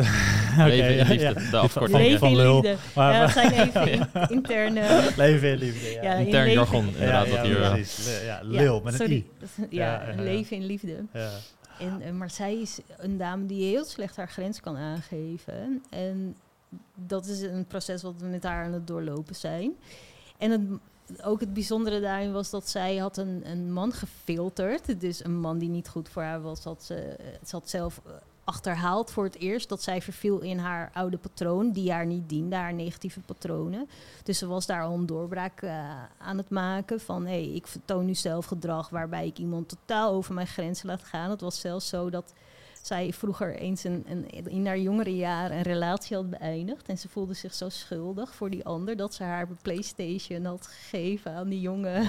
oké. Leven in ja, liefde, ja. de afkorting. Van- leven van in lul. liefde. Maar- ja, dat zijn even in- interne... Leven in liefde, ja. Ja, in Intern jargon, inderdaad, ja, wat hier... ja, eh, precies. Le- Ja, Lil, Ja, met een sorry. I. Ja, Ja, ja, ja. leven in liefde. Ja. En, eh, maar zij is een dame die heel slecht haar grens kan aangeven. En dat is een proces wat we met haar aan het doorlopen zijn. En het, ook het bijzondere daarin was dat zij had een, een man gefilterd. Dus een man die niet goed voor haar was. Had ze, ze had zelf eh, achterhaald voor het eerst dat zij verviel in haar oude patroon, die haar niet diende, haar negatieve patronen. Dus ze was daar al een doorbraak eh, aan het maken van hé, hey, ik vertoon nu zelf gedrag waarbij ik iemand totaal over mijn grenzen laat gaan. Het was zelfs zo dat zij vroeger eens een, een, in haar jongere jaren een relatie had beëindigd. En ze voelde zich zo schuldig voor die ander dat ze haar PlayStation had gegeven aan die jongen.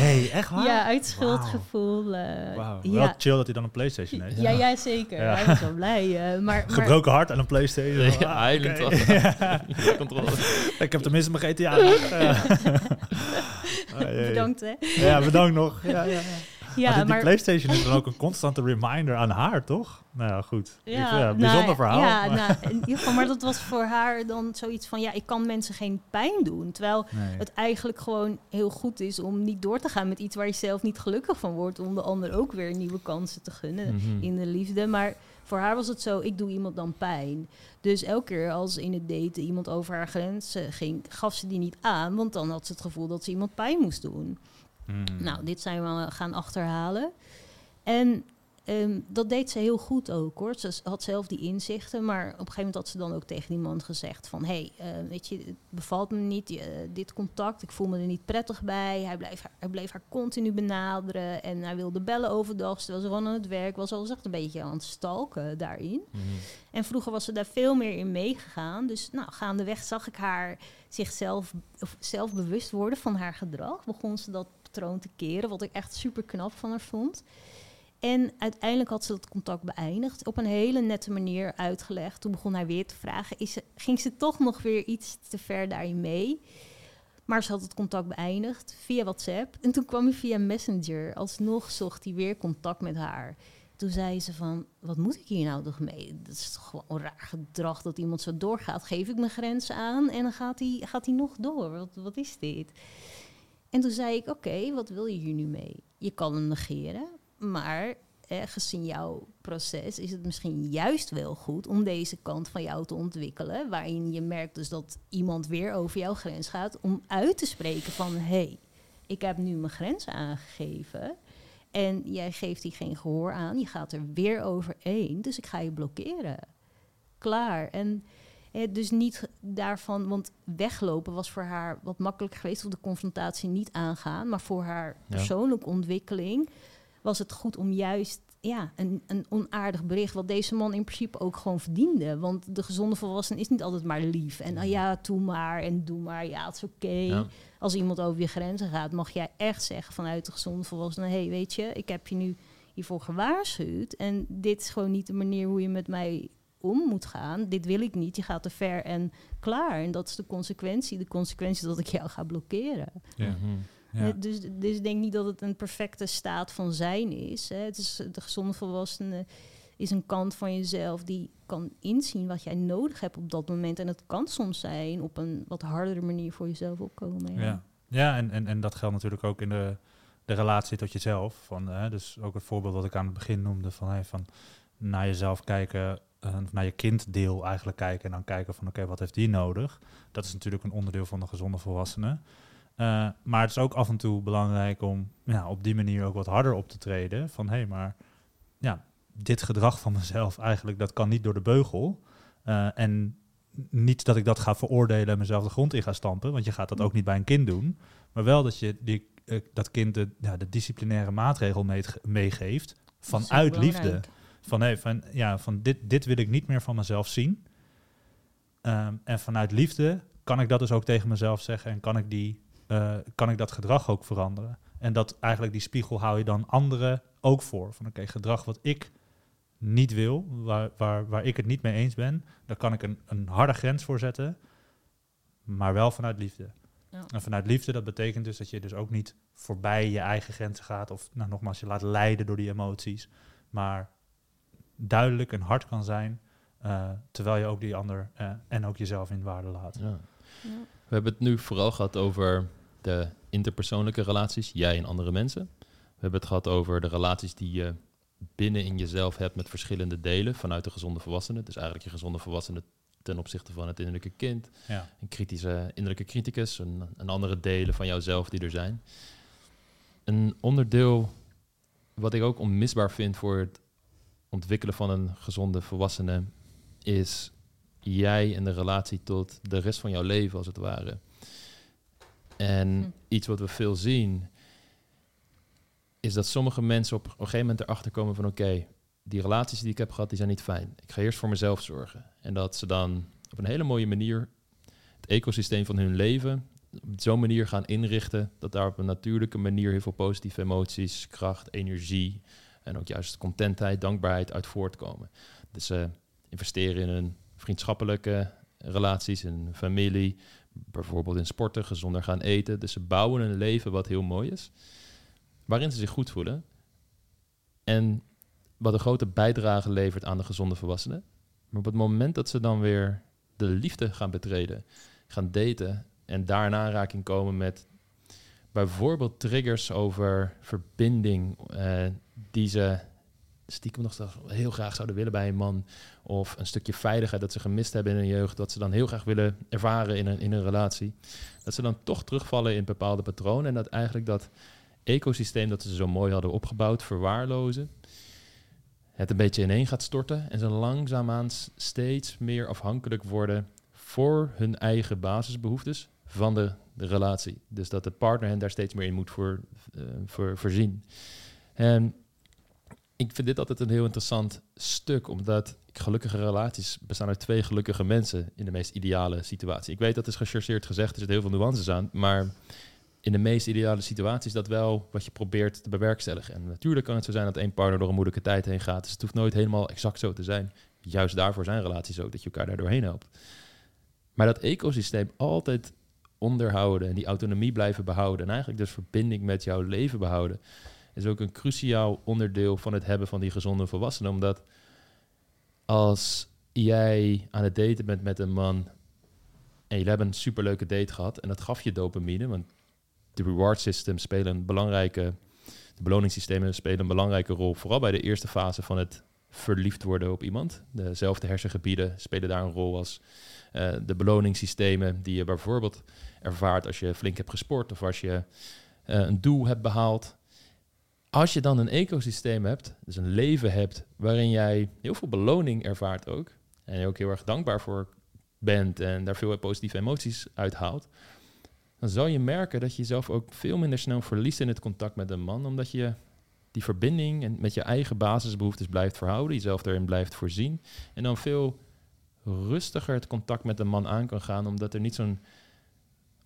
Nee, echt waar? Ja, uit schuldgevoel. eh, Wauw. ja. Wel chill dat hij dan een Playstation heeft. Ja, ja, zeker. Ja. Hij was wel blij. eh, maar, maar, Gebroken hart en een Playstation. Ja, Ah. Controle. Ik heb tenminste mijn GTA. Ah, jee. bedankt hè. Ja, bedankt nog. Ja, ja, ja. Ja, maar die PlayStation is dan ook een constante reminder aan haar, toch? Nou ja, goed. Ja, bijzonder nou, verhaal. Ja, maar- nou, in ieder geval, maar dat was voor haar dan zoiets van, ja, ik kan mensen geen pijn doen. Terwijl nee. het eigenlijk gewoon heel goed is om niet door te gaan met iets waar je zelf niet gelukkig van wordt. Om de ander ook weer nieuwe kansen te gunnen Mhm. in de liefde. Maar voor haar was het zo, ik doe iemand dan pijn. Dus elke keer als in het daten iemand over haar grenzen ging, gaf ze die niet aan. Want dan had ze het gevoel dat ze iemand pijn moest doen. Hmm. Nou, dit zijn we gaan achterhalen. En ehm, dat deed ze heel goed ook hoor. Ze had zelf die inzichten, maar op een gegeven moment had ze dan ook tegen die man gezegd van... hé, hey, eh, weet je, het bevalt me niet, eh, dit contact, ik voel me er niet prettig bij. Hij bleef, haar, hij bleef haar continu benaderen en hij wilde bellen overdag, ze gewoon aan het werk was. Al echt een beetje aan het stalken daarin. Mhm. En vroeger was ze daar veel meer in meegegaan. Dus nou, gaandeweg zag ik haar zichzelf of zelf bewust worden van haar gedrag. Begon ze dat patroon te keren, wat ik echt super knap van haar vond. En uiteindelijk had ze dat contact beëindigd. Op een hele nette manier uitgelegd. Toen begon hij weer te vragen. Is ging ze toch nog weer iets te ver daarin mee? Maar ze had het contact beëindigd via WhatsApp. En toen kwam hij via Messenger. Alsnog zocht hij weer contact met haar. Toen zei ze van, wat moet ik hier nou toch mee? Dat is toch gewoon raar gedrag dat iemand zo doorgaat. Geef ik mijn grenzen aan en dan gaat hij, gaat hij nog door. Wat, wat is dit? En toen zei ik, oké, wat wil je hier nu mee? Je kan hem negeren, maar eh, gezien jouw proces is het misschien juist wel goed om deze kant van jou te ontwikkelen. Waarin je merkt dus dat iemand weer over jouw grens gaat. Om uit te spreken van, hé, hey, ik heb nu mijn grenzen aangegeven. En jij geeft die geen gehoor aan. Je gaat er weer overheen. Dus ik ga je blokkeren. Klaar. En eh, dus niet daarvan, want weglopen was voor haar wat makkelijker geweest. Of de confrontatie niet aangaan. Maar voor haar Ja. persoonlijke ontwikkeling was het goed om juist ja, een, een onaardig bericht, wat deze man in principe ook gewoon verdiende. Want de gezonde volwassene is niet altijd maar lief. En nou ja, doe maar en doe maar. Ja, het is oké. Ja. Als iemand over je grenzen gaat, mag jij echt zeggen vanuit de gezonde volwassene... hé, hey, weet je, ik heb je nu hiervoor gewaarschuwd... en dit is gewoon niet de manier hoe je met mij om moet gaan. Dit wil ik niet, je gaat te ver en klaar. En dat is de consequentie. De consequentie dat ik jou ga blokkeren. Ja. Ja. Eh, Dus, dus ik denk niet dat het een perfecte staat van zijn is. Hè. Het is de gezonde volwassene is een kant van jezelf die kan inzien wat jij nodig hebt op dat moment. En het kan soms zijn op een wat hardere manier voor jezelf opkomen. Ja. Ja, ja en, en, en dat geldt natuurlijk ook in de, de relatie tot jezelf. Van, hè, dus ook het voorbeeld wat ik aan het begin noemde van, hey, van naar jezelf kijken, eh, naar je kinddeel eigenlijk kijken en dan kijken van oké, wat heeft die nodig? Dat is natuurlijk een onderdeel van de gezonde volwassene. Eh, maar het is ook af en toe belangrijk om ja, op die manier ook wat harder op te treden. Van hé, hey, maar ja, dit gedrag van mezelf eigenlijk, dat kan niet door de beugel. Eh, en niet dat ik dat ga veroordelen en mezelf de grond in ga stampen, want je gaat dat ook niet bij een kind doen. Maar wel dat je die, dat kind de, ja, de disciplinaire maatregel meegeeft vanuit liefde. Van, hey, van, ja, van dit, dit wil ik niet meer van mezelf zien. Ehm, en vanuit liefde kan ik dat dus ook tegen mezelf zeggen en kan ik, die, eh, kan ik dat gedrag ook veranderen. En dat eigenlijk die spiegel hou je dan anderen ook voor. Van oké, gedrag wat ik niet wil, waar, waar, waar ik het niet mee eens ben, daar kan ik een, een harde grens voor zetten, maar wel vanuit liefde. Ja. En vanuit liefde, dat betekent dus dat je dus ook niet voorbij je eigen grenzen gaat, of nou, nogmaals, je laat leiden door die emoties, maar duidelijk en hard kan zijn, eh, terwijl je ook die ander eh, en ook jezelf in waarde laat. Ja. Ja. We hebben het nu vooral gehad over de interpersoonlijke relaties, jij en andere mensen. We hebben het gehad over de relaties die je binnen in jezelf hebt met verschillende delen vanuit de gezonde volwassene. Dus eigenlijk je gezonde volwassene ten opzichte van het innerlijke kind. Ja. Een kritische innerlijke criticus, een, een andere delen van jouzelf die er zijn. Een onderdeel wat ik ook onmisbaar vind voor het ontwikkelen van een gezonde volwassene is jij en de relatie tot de rest van jouw leven als het ware. En Hm. iets wat we veel zien is dat sommige mensen op een gegeven moment erachter komen van oké, die relaties die ik heb gehad, die zijn niet fijn. Ik ga eerst voor mezelf zorgen. En dat ze dan op een hele mooie manier het ecosysteem van hun leven op zo'n manier gaan inrichten dat daar op een natuurlijke manier heel veel positieve emoties, kracht, energie en ook juist contentheid, dankbaarheid uit voortkomen. Dus ze investeren in een vriendschappelijke relaties, in familie, bijvoorbeeld in sporten, gezonder gaan eten. Dus ze bouwen een leven wat heel mooi is, waarin ze zich goed voelen. En wat een grote bijdrage levert aan de gezonde volwassenen. Maar op het moment dat ze dan weer de liefde gaan betreden, gaan daten en daar in aanraking komen met bijvoorbeeld triggers over verbinding eh, die ze stiekem nog heel graag zouden willen bij een man of een stukje veiligheid dat ze gemist hebben in hun jeugd, dat ze dan heel graag willen ervaren in een, in een relatie, dat ze dan toch terugvallen in bepaalde patronen en dat eigenlijk dat ecosysteem dat ze zo mooi hadden opgebouwd verwaarlozen, het een beetje ineen gaat storten en ze langzaamaan steeds meer afhankelijk worden voor hun eigen basisbehoeftes van de, de relatie. Dus dat de partner hen daar steeds meer in moet voor, eh, voor voorzien. En ik vind dit altijd een heel interessant stuk, omdat gelukkige relaties bestaan uit twee gelukkige mensen in de meest ideale situatie. Ik weet dat is gechargeerd gezegd, er zitten heel veel nuances aan, maar in de meest ideale situatie is dat wel wat je probeert te bewerkstelligen. En natuurlijk kan het zo zijn dat één partner door een moeilijke tijd heen gaat, dus het hoeft nooit helemaal exact zo te zijn. Juist daarvoor zijn relaties ook, dat je elkaar daar doorheen helpt. Maar dat ecosysteem altijd onderhouden en die autonomie blijven behouden en eigenlijk dus verbinding met jouw leven behouden, is ook een cruciaal onderdeel van het hebben van die gezonde volwassenen. Omdat als jij aan het daten bent met een man en jullie hebben een superleuke date gehad en dat gaf je dopamine, want de reward systems spelen een belangrijke, de beloningssystemen spelen een belangrijke rol, vooral bij de eerste fase van het verliefd worden op iemand. Dezelfde hersengebieden spelen daar een rol als eh, de beloningssystemen die je bijvoorbeeld ervaart als je flink hebt gesport of als je eh, een doel hebt behaald. Als je dan een ecosysteem hebt, dus een leven hebt waarin jij heel veel beloning ervaart ook, en je ook heel erg dankbaar voor bent en daar veel positieve emoties uithaalt, dan zal je merken dat je jezelf ook veel minder snel verliest in het contact met een man, omdat je die verbinding en met je eigen basisbehoeftes blijft verhouden, jezelf erin blijft voorzien, en dan veel rustiger het contact met een man aan kan gaan, omdat er niet zo'n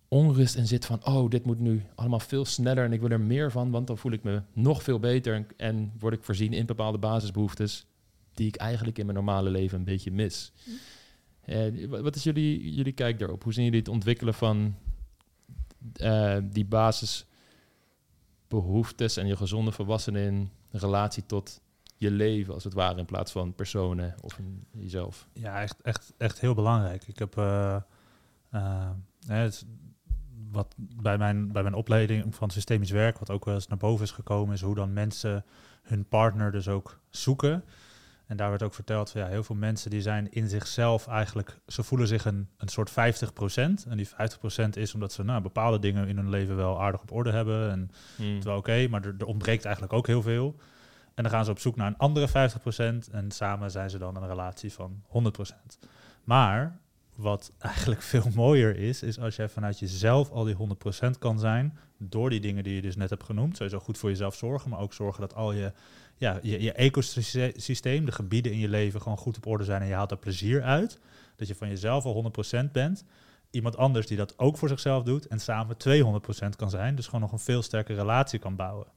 onrust in zit van, oh, dit moet nu allemaal veel sneller en ik wil er meer van, want dan voel ik me nog veel beter en, en word ik voorzien in bepaalde basisbehoeftes. die ik eigenlijk in mijn normale leven een beetje mis. Eh, wa- wat is jullie, jullie kijk daarop? Hoe zien jullie het ontwikkelen van eh, die basisbehoeftes en je gezonde volwassenen in relatie tot je leven, als het ware, in plaats van personen of in jezelf? Ja, echt, echt, echt heel belangrijk. Ik heb eh, eh, hè, het wat bij mijn, bij mijn opleiding van systemisch werk, wat ook wel eens naar boven is gekomen, is hoe dan mensen hun partner dus ook zoeken. En daar werd ook verteld van ja, heel veel mensen die zijn in zichzelf eigenlijk, ze voelen zich een, een soort 50%. En die 50% is omdat ze nou, bepaalde dingen in hun leven wel aardig op orde hebben. En Hmm. het wel oké, maar er, er ontbreekt eigenlijk ook heel veel. En dan gaan ze op zoek naar een andere 50% en samen zijn ze dan een relatie van 100%. Maar wat eigenlijk veel mooier is, is als jij vanuit jezelf al die 100% kan zijn, door die dingen die je dus net hebt genoemd, sowieso goed voor jezelf zorgen, maar ook zorgen dat al je, ja, je, je ecosysteem, de gebieden in je leven gewoon goed op orde zijn en je haalt er plezier uit. Dat je van jezelf al 100% bent. Iemand anders die dat ook voor zichzelf doet en samen 200% kan zijn. Dus gewoon nog een veel sterkere relatie kan bouwen.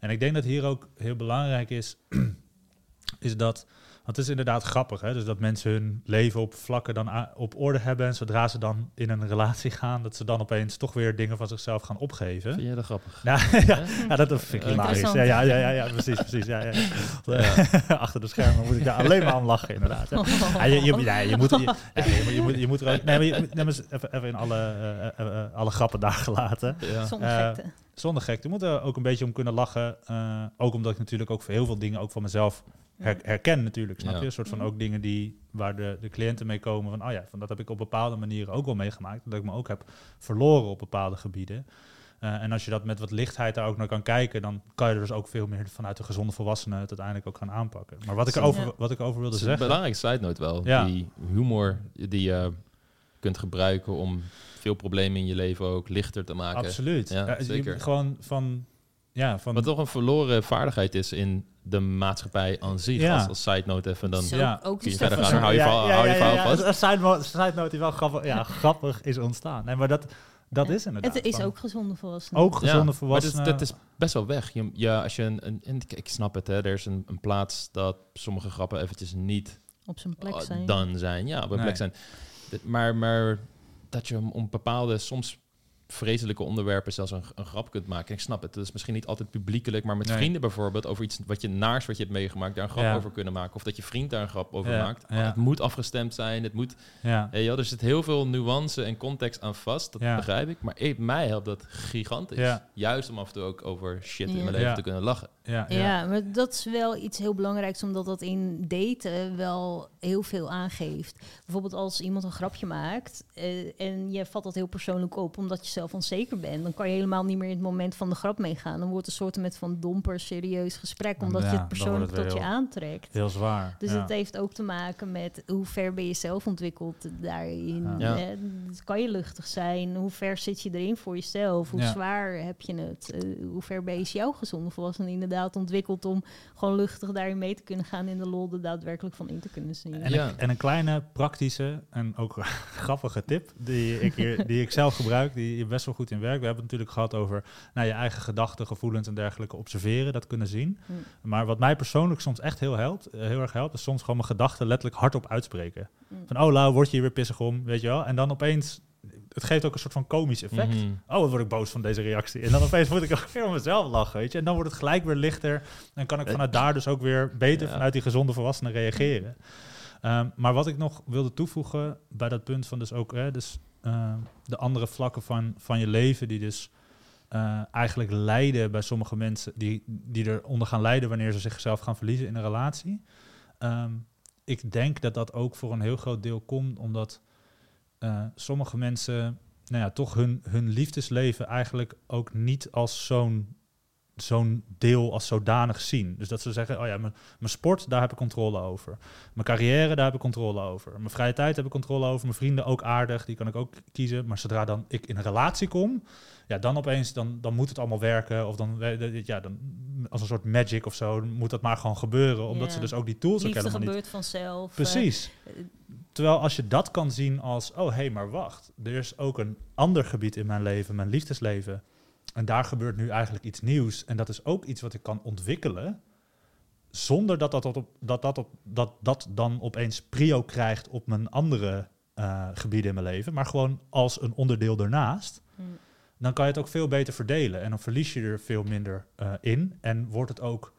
En ik denk dat hier ook heel belangrijk is, is dat, want het is inderdaad grappig, hè? dus dat mensen hun leven op vlakken dan op orde hebben en zodra ze dan in een relatie gaan, dat ze dan opeens toch weer dingen van zichzelf gaan opgeven. Vind jij dat grappig? Ja, ja, ja, dat vind ik hilarisch. Ja, ja, ja, ja, ja, precies, precies. Ja, ja. Achter de schermen moet ik daar alleen maar aan lachen, inderdaad. hè. Ja, je, je, ja, je, moet, je, je, moet- je, moet, je er ook... Nee, maar je, nee, maar eens even, even in alle, eh, eh, eh, alle grappen daar gelaten. Ja. Zonder gekte. Zonder gek. Je moet er ook een beetje om kunnen lachen. eh, ook omdat ik natuurlijk ook voor heel veel dingen ook van mezelf her- herken natuurlijk, snap Ja. je? Een soort van Mhm. ook dingen die, waar de, de cliënten mee komen van, oh ja, van dat heb ik op bepaalde manieren ook wel meegemaakt. Dat ik me ook heb verloren op bepaalde gebieden. Eh, en als je dat met wat lichtheid daar ook naar kan kijken, dan kan je er dus ook veel meer vanuit de gezonde volwassenen het uiteindelijk ook gaan aanpakken. Maar wat ik, over, wat ik over wilde Dat is een zeggen... belangrijke side note wel. Ja. Die humor die je kunt gebruiken om veel problemen in je leven ook lichter te maken. Absoluut. Ja, Ja, je- zeker. gewoon van... Ja, van Wat toch een verloren vaardigheid is in de maatschappij aan zich. Ja. Als, als side note even dan. Zo, ja, ook kun je verder gaan. Hou je verhaal- hou je verhaal vast. Een side side note die wel grappig, ja, grappig is ontstaan. Nee, maar dat, dat is inderdaad. Het is van- ook gezonde volwassenen. ook gezonde Ja, maar volwassenen. dat, dat is best wel weg. Je, ja, als je een, een, en ik- ik snap het, hè, er is een, een plaats dat sommige grappen eventjes niet op zijn plek uh, zijn. dan zijn. Ja, op een Nee. plek zijn. Dit- Maar, maar dat je om bepaalde, soms vreselijke onderwerpen zelfs een, een grap kunt maken. Ik snap het. Het is misschien niet altijd publiekelijk, maar met Nee. vrienden bijvoorbeeld over iets wat je naars wat je hebt meegemaakt, daar een grap Ja. over kunnen maken. Of dat je vriend daar een grap over Ja, maakt. ja. Het moet afgestemd zijn. Het moet. ja. Hey, ja, er zit heel veel nuance en context aan vast. Dat Ja. begrijp ik. Maar ik, mij helpt dat gigantisch. Ja. Juist om af en toe ook over shit in mijn leven Ja. te kunnen lachen. Ja, ja. Ja, maar dat is wel iets heel belangrijks, omdat dat in daten wel heel veel aangeeft. Bijvoorbeeld als iemand een grapje maakt eh, en je vat dat heel persoonlijk op omdat je zelf onzeker bent, dan kan je helemaal niet meer in het moment van de grap meegaan. Dan wordt het een soort met van domper serieus gesprek, omdat Ja, je het persoonlijk het tot je aantrekt. Heel zwaar. Dus ja. het heeft ook te maken met hoe ver ben je zelf ontwikkeld daarin. Ja. Kan je luchtig zijn? Hoe ver zit je erin voor jezelf? Hoe Ja. zwaar heb je het? Eh, hoe ver ben je jouw gezonde volwassene inderdaad ontwikkeld om gewoon luchtig daarin mee te kunnen gaan en de lol er daadwerkelijk van in te kunnen zien? En, Ja. een, en een kleine praktische en ook grappige tip die ik, hier, die ik zelf gebruik, die best wel goed in werkt. We hebben het natuurlijk gehad over nou, je eigen gedachten, gevoelens en dergelijke observeren, dat kunnen zien. Hm. Maar wat mij persoonlijk soms echt heel, helpt, eh, heel erg helpt, is soms gewoon mijn gedachten letterlijk hardop uitspreken. Hm. Van, oh Lau, word je hier weer pissig om, weet je wel? En dan opeens, het geeft ook een soort van komisch effect. Mhm. Oh, wat word ik boos van deze reactie. En dan opeens moet ik ook weer om mezelf lachen, weet je. En dan wordt het gelijk weer lichter. En kan ik vanuit daar dus ook weer beter Ja. vanuit die gezonde volwassenen reageren. Ehm, maar wat ik nog wilde toevoegen bij dat punt van dus ook hè, dus, ehm, de andere vlakken van, van je leven die dus eh, eigenlijk lijden bij sommige mensen die, die eronder gaan lijden wanneer ze zichzelf gaan verliezen in een relatie. Ehm, ik denk dat dat ook voor een heel groot deel komt omdat eh, sommige mensen nou ja, toch hun, hun liefdesleven eigenlijk ook niet als zo'n zo'n deel als zodanig zien. Dus dat ze zeggen, oh ja, mijn, mijn sport, daar heb ik controle over. Mijn carrière, daar heb ik controle over. Mijn vrije tijd heb ik controle over. Mijn vrienden ook aardig, die kan ik ook kiezen. Maar zodra dan ik in een relatie kom, ja, dan opeens, dan, dan moet het allemaal werken. Of dan, eh, ja, dan als een soort magic of zo, moet dat maar gewoon gebeuren. Omdat Ja. ze dus ook die tools ook helemaal niet... gebeurt vanzelf. eh, Precies. eh, Terwijl als je dat kan zien als, oh hé, hey, maar wacht, er is ook een ander gebied in mijn leven, mijn liefdesleven. En daar gebeurt nu eigenlijk iets nieuws. En dat is ook iets wat ik kan ontwikkelen. zonder dat dat, op, dat, dat, op, dat dat dan opeens prio krijgt op mijn andere eh, gebieden in mijn leven, maar gewoon als een onderdeel ernaast, Mm. dan kan je het ook veel beter verdelen. En dan verlies je er veel minder eh, in. En wordt het ook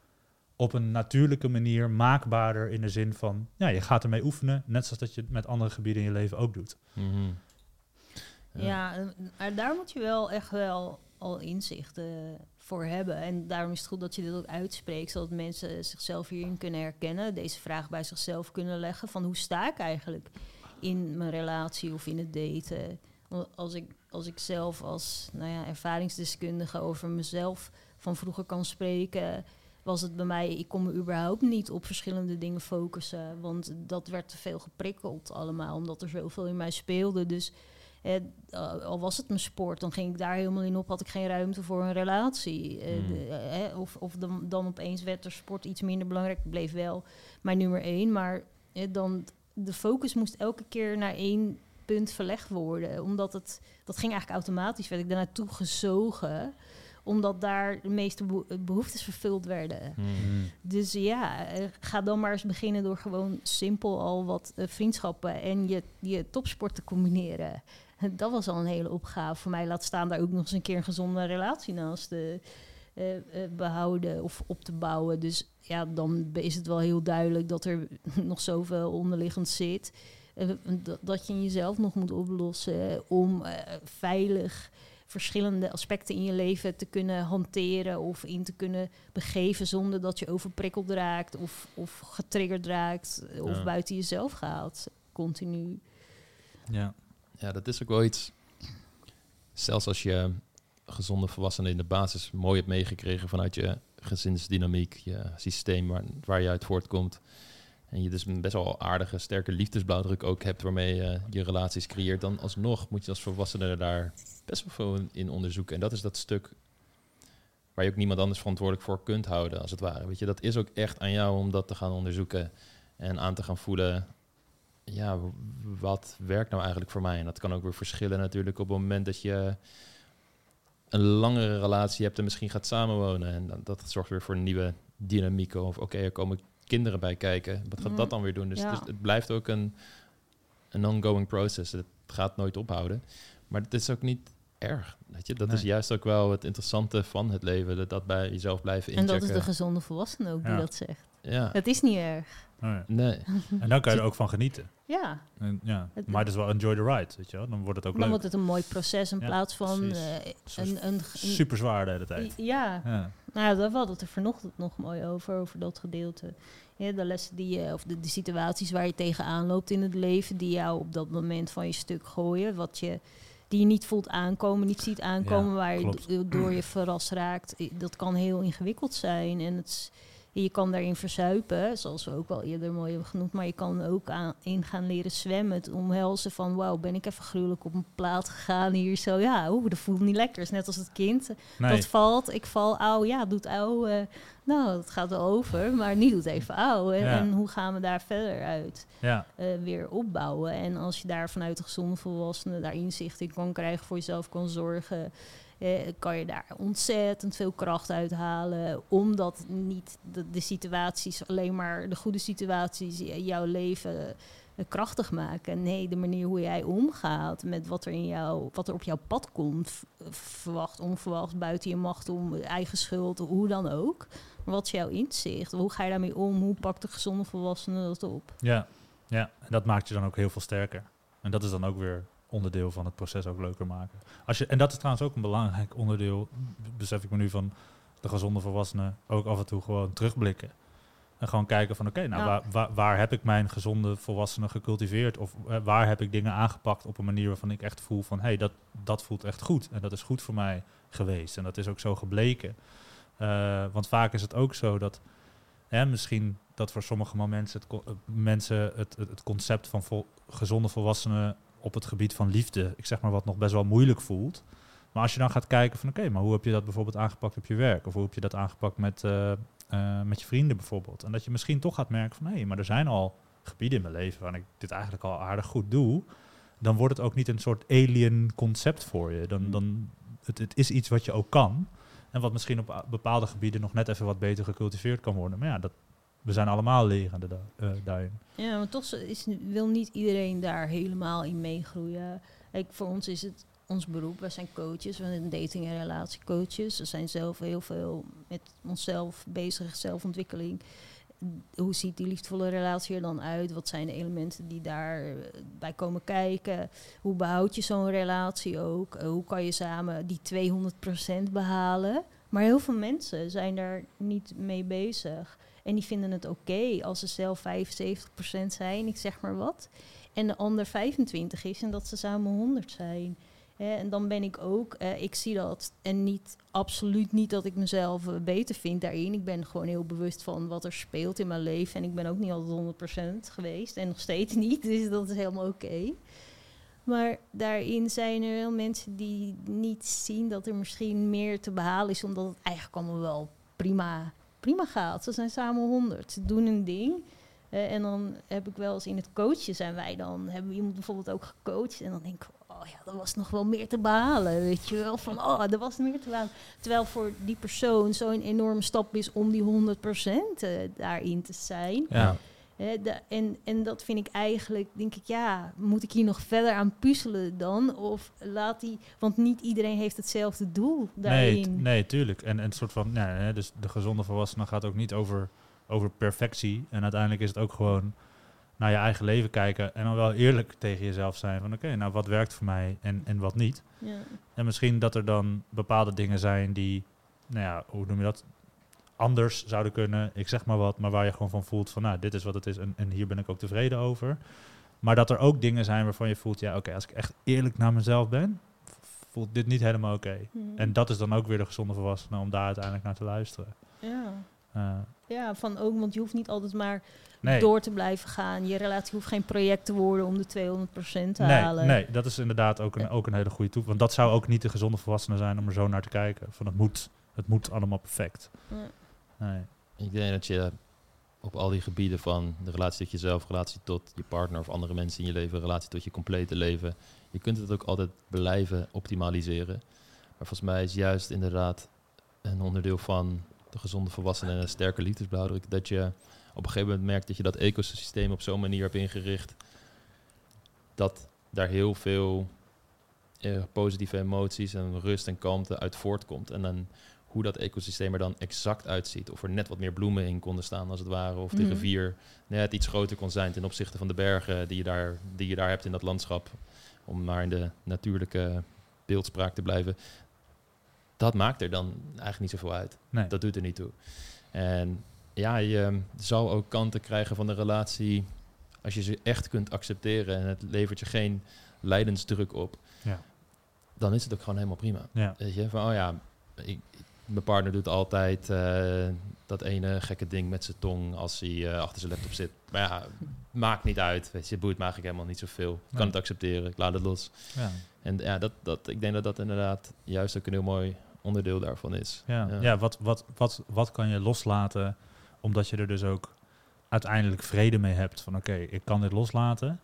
op een natuurlijke manier maakbaarder in de zin van, ja, je gaat ermee oefenen, net zoals dat je het met andere gebieden in je leven ook doet. Mhm. Ja, maar daar moet je wel echt wel al inzicht eh, voor hebben. En daarom is het goed dat je dit ook uitspreekt, zodat mensen zichzelf hierin kunnen herkennen, deze vraag bij zichzelf kunnen leggen van hoe sta ik eigenlijk in mijn relatie of in het daten. Als ik, als ik zelf als nou ja, ervaringsdeskundige over mezelf van vroeger kan spreken, was het bij mij, ik kon me überhaupt niet op verschillende dingen focussen. Want dat werd te veel geprikkeld allemaal, omdat er zoveel in mij speelde. Dus eh, al was het mijn sport, dan ging ik daar helemaal in op, had ik geen ruimte voor een relatie. Eh, Hmm. de- eh, of of dan, dan opeens werd er sport iets minder belangrijk, bleef wel mijn nummer één. Maar eh, dan, de focus moest elke keer naar één punt verlegd worden. Omdat het, dat ging eigenlijk automatisch, werd ik daar naartoe gezogen. Omdat daar de meeste beho- behoeftes vervuld werden. Mhm. Dus ja, ga dan maar eens beginnen door gewoon simpel al wat vriendschappen en je, je topsport te combineren. Dat was al een hele opgave voor mij. Laat staan daar ook nog eens een keer een gezonde relatie naast te eh, eh, behouden of op te bouwen. Dus ja, dan is het wel heel duidelijk dat er nog zoveel onderliggend zit. eh, dat, je in jezelf nog moet oplossen om eh, veilig verschillende aspecten in je leven te kunnen hanteren of in te kunnen begeven zonder dat je overprikkeld raakt of, of getriggerd raakt of Ja. buiten jezelf gaat. Continu. Ja. Ja, dat is ook wel iets. Zelfs als je gezonde volwassenen in de basis mooi hebt meegekregen vanuit je gezinsdynamiek, je systeem waar, waar je uit voortkomt. En je dus een best wel aardige, sterke liefdesblauwdruk ook hebt waarmee je je relaties creëert. Dan alsnog moet je als volwassene daar best wel veel in- onderzoeken. En dat is dat stuk waar je ook niemand anders verantwoordelijk voor kunt houden, als het ware. Weet je, dat is ook echt aan jou om dat te gaan onderzoeken en aan te gaan voelen ja, wat werkt nou eigenlijk voor mij? En dat kan ook weer verschillen natuurlijk op het moment dat je een langere relatie hebt en misschien gaat samenwonen. En dan, dat zorgt weer voor nieuwe dynamieken. Of oké, er komen kinderen bij kijken. Wat gaat Mm, dat dan weer doen? Dus, ja. dus het blijft ook een, een ongoing process. Het gaat nooit ophouden. Maar het is ook niet erg. Weet je? Dat is juist ook wel het interessante van het leven. Dat, dat bij jezelf blijven En inchecken. dat is de gezonde volwassene ook die dat zegt. Ja, Het is niet erg. Oh ja. nee. En dan kan je er ook van genieten. Ja, En, ja. Het- Maar het is wel enjoy the ride, weet je wel. Dan wordt het ook dan leuk. wordt het een mooi proces in Ja, plaats van eh, een, een, een- Super zwaar de hele tijd. Ja, Ja. Nou ja, daar hadden we het er vanochtend nog mooi over, over dat gedeelte. Ja, de lessen die je, of de, de situaties waar je tegenaan loopt in het leven, die jou op dat moment van je stuk gooien, wat je, die je niet voelt aankomen, niet ziet aankomen, Ja, waar je do- door je verrast raakt. I- Dat kan heel ingewikkeld zijn en het is- je kan daarin verzuipen, zoals we ook wel eerder mooi hebben genoemd, maar je kan ook aan, in gaan leren zwemmen, het omhelzen van wauw, ben ik even gruwelijk op een plaat gegaan hier zo, ja, oeh, dat voelt niet lekker. Is net als het kind, Nee. dat valt, ik val, auw, ja, doet auw. eh, nou, dat gaat wel over, maar nu doet even auw. En, Ja. en hoe gaan we daar verder uit Ja. eh, weer opbouwen? En als je daar vanuit de gezonde volwassene daar inzicht in kan krijgen, voor jezelf kan zorgen, eh, kan je daar ontzettend veel kracht uithalen. Omdat niet de, situaties, alleen maar de goede situaties, j- jouw leven eh, krachtig maken. Nee, de manier hoe jij omgaat met wat er, in jou, wat er op jouw pad komt, verwacht, onverwacht, buiten je macht om, eigen schuld, hoe dan ook. Wat is jouw inzicht? Hoe ga je daarmee om? Hoe pakt de gezonde volwassene dat op? Ja. ja, en dat maakt je dan ook heel veel sterker. En dat is dan ook weer onderdeel van het proces ook leuker maken. Als je, en dat is trouwens ook een belangrijk onderdeel, besef ik me nu van de gezonde volwassenen, ook af en toe gewoon terugblikken. En gewoon kijken van oké, nou Ja. waar, waar, waar heb ik mijn gezonde volwassenen gecultiveerd? Of eh, waar heb ik dingen aangepakt op een manier waarvan ik echt voel van hé, hey, dat, dat voelt echt goed. En dat is goed voor mij geweest. En dat is ook zo gebleken. Eh, want vaak is het ook zo dat hè, misschien dat voor sommige mensen het, eh, mensen het, het, het concept van vol- gezonde volwassenen op het gebied van liefde, ik zeg maar wat nog best wel moeilijk voelt. Maar als je dan gaat kijken van oké, maar hoe heb je dat bijvoorbeeld aangepakt op je werk? Of hoe heb je dat aangepakt met, eh, eh, met je vrienden bijvoorbeeld? En dat je misschien toch gaat merken van hé, maar er zijn al gebieden in mijn leven waarin ik dit eigenlijk al aardig goed doe. Dan wordt het ook niet een soort alien concept voor je. Dan, dan, het, het is iets wat je ook kan. En wat misschien op bepaalde gebieden nog net even wat beter gecultiveerd kan worden. Maar ja, dat, we zijn allemaal lerende eh, daarin. Ja, maar toch is, wil niet iedereen daar helemaal in meegroeien. Kijk, voor ons is het ons beroep. Wij zijn coaches, we zijn dating- en relatiecoaches. We zijn zelf heel veel met onszelf bezig, zelfontwikkeling. Hoe ziet die liefdevolle relatie er dan uit? Wat zijn de elementen die daarbij komen kijken? Hoe behoud je zo'n relatie ook? Eh, hoe kan je samen die 200% behalen? Maar heel veel mensen zijn daar niet mee bezig. En die vinden het oké als ze zelf 75% zijn, ik zeg maar wat. En de ander 25 is en dat ze samen 100 zijn. En dan ben ik ook, eh, ik zie dat. En niet, absoluut niet dat ik mezelf eh, beter vind daarin. Ik ben gewoon heel bewust van wat er speelt in mijn leven. En ik ben ook niet altijd 100% geweest. En nog steeds niet. Dus dat is helemaal oké. Maar daarin zijn er wel mensen die niet zien dat er misschien meer te behalen is. Omdat het eigenlijk allemaal wel prima, prima gaat. Ze zijn samen 100. Ze doen een ding. Eh, en dan heb ik wel eens in het coachen zijn wij dan. Hebben we iemand bijvoorbeeld ook gecoacht. En dan denk ik, oh ja, er was nog wel meer te behalen. Weet je wel, van oh, er was meer te behalen. Terwijl voor die persoon zo'n enorme stap is om die 100% eh, daarin te zijn. Ja. De- en, en dat vind ik eigenlijk, denk ik, ja, moet ik hier nog verder aan puzzelen dan? Of laat die, want niet iedereen heeft hetzelfde doel Nee, daarin. nee, tuurlijk. En, en een soort van, ja, hè, dus de gezonde volwassene gaat ook niet over, over perfectie. En uiteindelijk is het ook gewoon naar je eigen leven kijken en dan wel eerlijk tegen jezelf zijn van oké, nou wat werkt voor mij en, en wat niet. Ja. En misschien dat er dan bepaalde dingen zijn die, nou ja, hoe noem je dat, anders zouden kunnen. Ik zeg maar wat, maar waar je gewoon van voelt van nou, dit is wat het is en, en hier ben ik ook tevreden over. Maar dat er ook dingen zijn waarvan je voelt, ja oké, als ik echt eerlijk naar mezelf ben, voelt dit niet helemaal oké. Hmm. En dat is dan ook weer de gezonde volwassene om daar uiteindelijk naar te luisteren. ja. Eh, ja, van ook, want je hoeft niet altijd maar nee, door te blijven gaan. Je relatie hoeft geen project te worden om de 200% te nee, halen. nee, dat is inderdaad ook een, ook een hele goede toe. Want dat zou ook niet de gezonde volwassene zijn om er zo naar te kijken. Van het moet, het moet allemaal perfect. Ja. Ik denk dat je op al die gebieden van de relatie tot jezelf, relatie tot je partner of andere mensen in je leven, relatie tot je complete leven, je kunt het ook altijd blijven optimaliseren. Maar volgens mij is juist inderdaad een onderdeel van de gezonde volwassenen en een sterke liefdesblauwdruk dat je op een gegeven moment merkt dat je dat ecosysteem op zo'n manier hebt ingericht dat daar heel veel eh, positieve emoties en rust en kalmte uit voortkomt. En dan hoe dat ecosysteem er dan exact uitziet. Of er net wat meer bloemen in konden staan als het ware. Of de Mhm. rivier net iets groter kon zijn ten opzichte van de bergen die je daar, die je daar hebt in dat landschap. Om maar in de natuurlijke beeldspraak te blijven. Dat maakt er dan eigenlijk niet zoveel uit. Nee. Dat doet er niet toe. En ja, je zal ook kanten krijgen van de relatie als je ze echt kunt accepteren en het levert je geen lijdensdruk op. Ja. Dan is het ook gewoon helemaal prima. Ja. Weet je, van oh ja, ik, mijn partner doet altijd eh, dat ene gekke ding met zijn tong als hij eh, achter zijn laptop zit. Maar ja, maakt niet uit. Weet je, boeit me eigenlijk helemaal niet zoveel. Ik kan het accepteren, ik laat het los. Ja. En ja, dat, dat, ik denk dat dat inderdaad juist ook een heel mooi onderdeel daarvan is. Ja, Ja. ja. wat, wat, wat, wat kan je loslaten omdat je er dus ook uiteindelijk vrede mee hebt van oké, ik kan dit loslaten.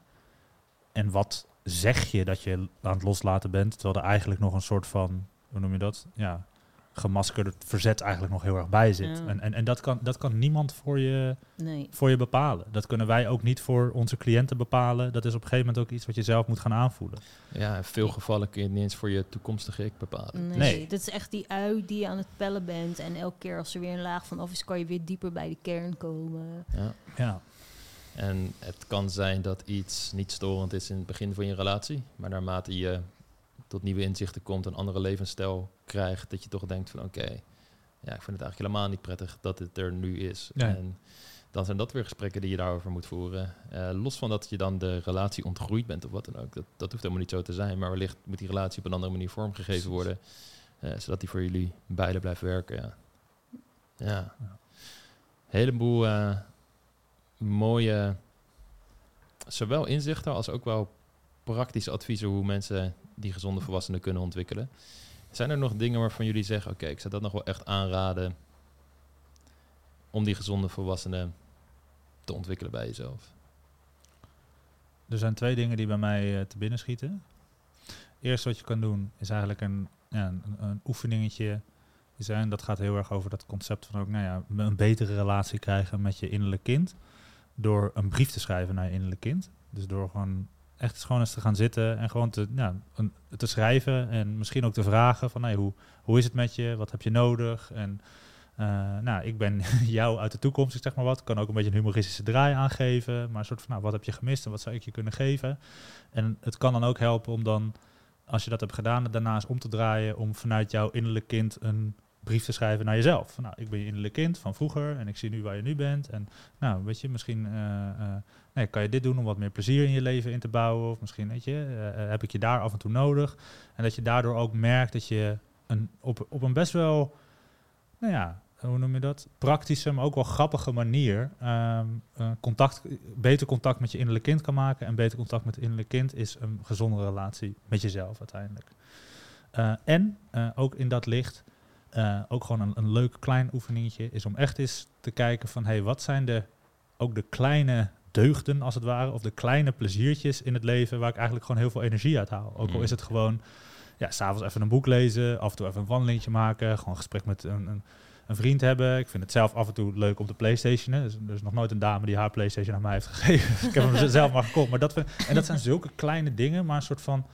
En wat zeg je dat je aan het loslaten bent, terwijl er eigenlijk nog een soort van, hoe noem je dat? Ja, gemaskerd verzet eigenlijk nog heel erg bij zit. Ja. En, en, en dat, kan, dat kan niemand voor je, Nee. voor je bepalen. Dat kunnen wij ook niet voor onze cliënten bepalen. Dat is op een gegeven moment ook iets wat je zelf moet gaan aanvoelen. Ja, in veel gevallen kun je het niet eens voor je toekomstige ik bepalen. Nee, Nee. dat is echt die ui die je aan het pellen bent. En elke keer als er weer een laag van af is, kan je weer dieper bij de kern komen. Ja. Ja, En het kan zijn dat iets niet storend is in het begin van je relatie, maar naarmate je tot nieuwe inzichten komt, een andere levensstijl krijgt, dat je toch denkt van oké, ja, ik vind het eigenlijk helemaal niet prettig dat het er nu is. En dan zijn dat weer gesprekken die je daarover moet voeren. Eh, los van dat je dan de relatie ontgroeid bent of wat dan ook. Dat, dat hoeft helemaal niet zo te zijn, maar wellicht moet die relatie op een andere manier vormgegeven worden, eh, zodat die voor jullie beiden blijft werken. Ja, ja. Ja. heleboel eh, mooie, zowel inzichten als ook wel praktische adviezen hoe mensen die gezonde volwassenen kunnen ontwikkelen. Zijn er nog dingen waarvan jullie zeggen, oké, ik zou dat nog wel echt aanraden om die gezonde volwassenen te ontwikkelen bij jezelf? Er zijn twee dingen die bij mij eh, te binnen schieten. Eerst wat je kan doen is eigenlijk een, ja, een, een oefeningetje. Zijn, dat gaat heel erg over dat concept van ook, nou ja, een betere relatie krijgen met je innerlijk kind. Door een brief te schrijven naar je innerlijk kind. Dus door gewoon echt eens gewoon eens te gaan zitten en gewoon te, te schrijven. En misschien ook te vragen van, hey, hoe, hoe is het met je? Wat heb je nodig? En eh, nou, ik ben jou uit de toekomst, ik zeg maar wat. Kan ook een beetje een humoristische draai aangeven. Maar een soort van, nou, wat heb je gemist en wat zou ik je kunnen geven? En het kan dan ook helpen om dan, als je dat hebt gedaan, daarnaast om te draaien. Om vanuit jouw innerlijk kind een brief te schrijven naar jezelf. Nou, ik ben je innerlijk kind van vroeger en ik zie nu waar je nu bent. En nou, weet je, misschien uh, nee, kan je dit doen om wat meer plezier in je leven in te bouwen. Of misschien, weet je, uh, heb ik je daar af en toe nodig. En dat je daardoor ook merkt dat je een, op, op een best wel, nou ja, hoe noem je dat? Praktische, maar ook wel grappige manier um, contact, beter contact met je innerlijk kind kan maken. En beter contact met het innerlijk kind is een gezonde relatie met jezelf uiteindelijk. En ook in dat licht, uh, ook gewoon een, een leuk klein oefeningetje, is om echt eens te kijken van, hé, hey, wat zijn de, ook de kleine deugden als het ware, of de kleine pleziertjes in het leven waar ik eigenlijk gewoon heel veel energie uit haal. Ook al is het gewoon, ja, s'avonds even een boek lezen, af en toe even een wandelingetje maken, gewoon een gesprek met een, een een vriend hebben. Ik vind het zelf af en toe leuk op de PlayStation. Er is, er is nog nooit een dame die haar PlayStation aan mij heeft gegeven. ik heb hem zelf maar gekocht. Maar dat vind, en dat zijn zulke kleine dingen, maar een soort van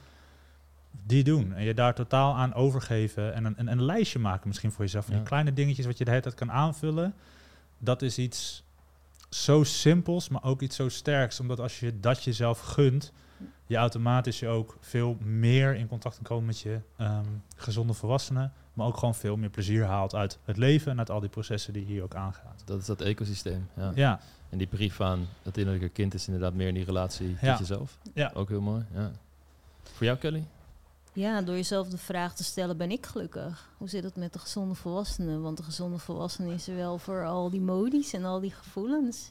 die doen. En je daar totaal aan overgeven. En een, een, een lijstje maken misschien voor jezelf. Van ja. die kleine dingetjes wat je de hele tijd kan aanvullen. Dat is iets zo simpels, maar ook iets zo sterks. Omdat als je dat jezelf gunt, je automatisch je ook veel meer in contact kan komen met je um, gezonde volwassenen. Maar ook gewoon veel meer plezier haalt uit het leven en uit al die processen die hier ook aangaat. Dat is dat ecosysteem. Ja. ja. En die brief aan het innerlijke kind is inderdaad meer in die relatie ja. met jezelf. Ja. Ook heel mooi. Ja. Voor jou, Kelly? Ja, door jezelf de vraag te stellen, ben ik gelukkig? Hoe zit het met de gezonde volwassene? Want de gezonde volwassene is er wel voor al die modies en al die gevoelens.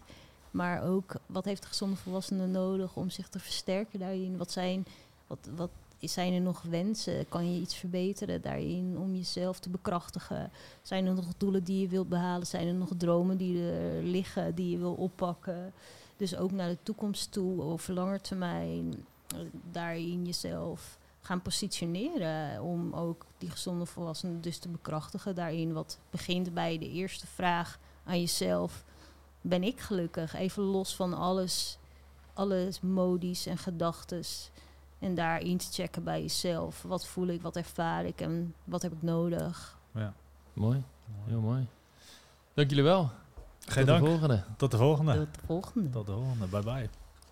Maar ook, wat heeft de gezonde volwassene nodig om zich te versterken daarin? Wat zijn, wat, wat zijn er nog wensen? Kan je iets verbeteren daarin om jezelf te bekrachtigen? Zijn er nog doelen die je wilt behalen? Zijn er nog dromen die er liggen, die je wil oppakken? Dus ook naar de toekomst toe, over lange termijn, daarin jezelf gaan positioneren. Om ook die gezonde volwassenen dus te bekrachtigen daarin. Wat begint bij de eerste vraag aan jezelf. Ben ik gelukkig? Even los van alles, alles modisch en gedachtes. En daarin te checken bij jezelf. Wat voel ik, wat ervaar ik en wat heb ik nodig. Ja. Mooi, heel mooi. Dank jullie wel. Geen Tot dank. de volgende. Tot de volgende. Tot de volgende. Tot de volgende. Bye bye.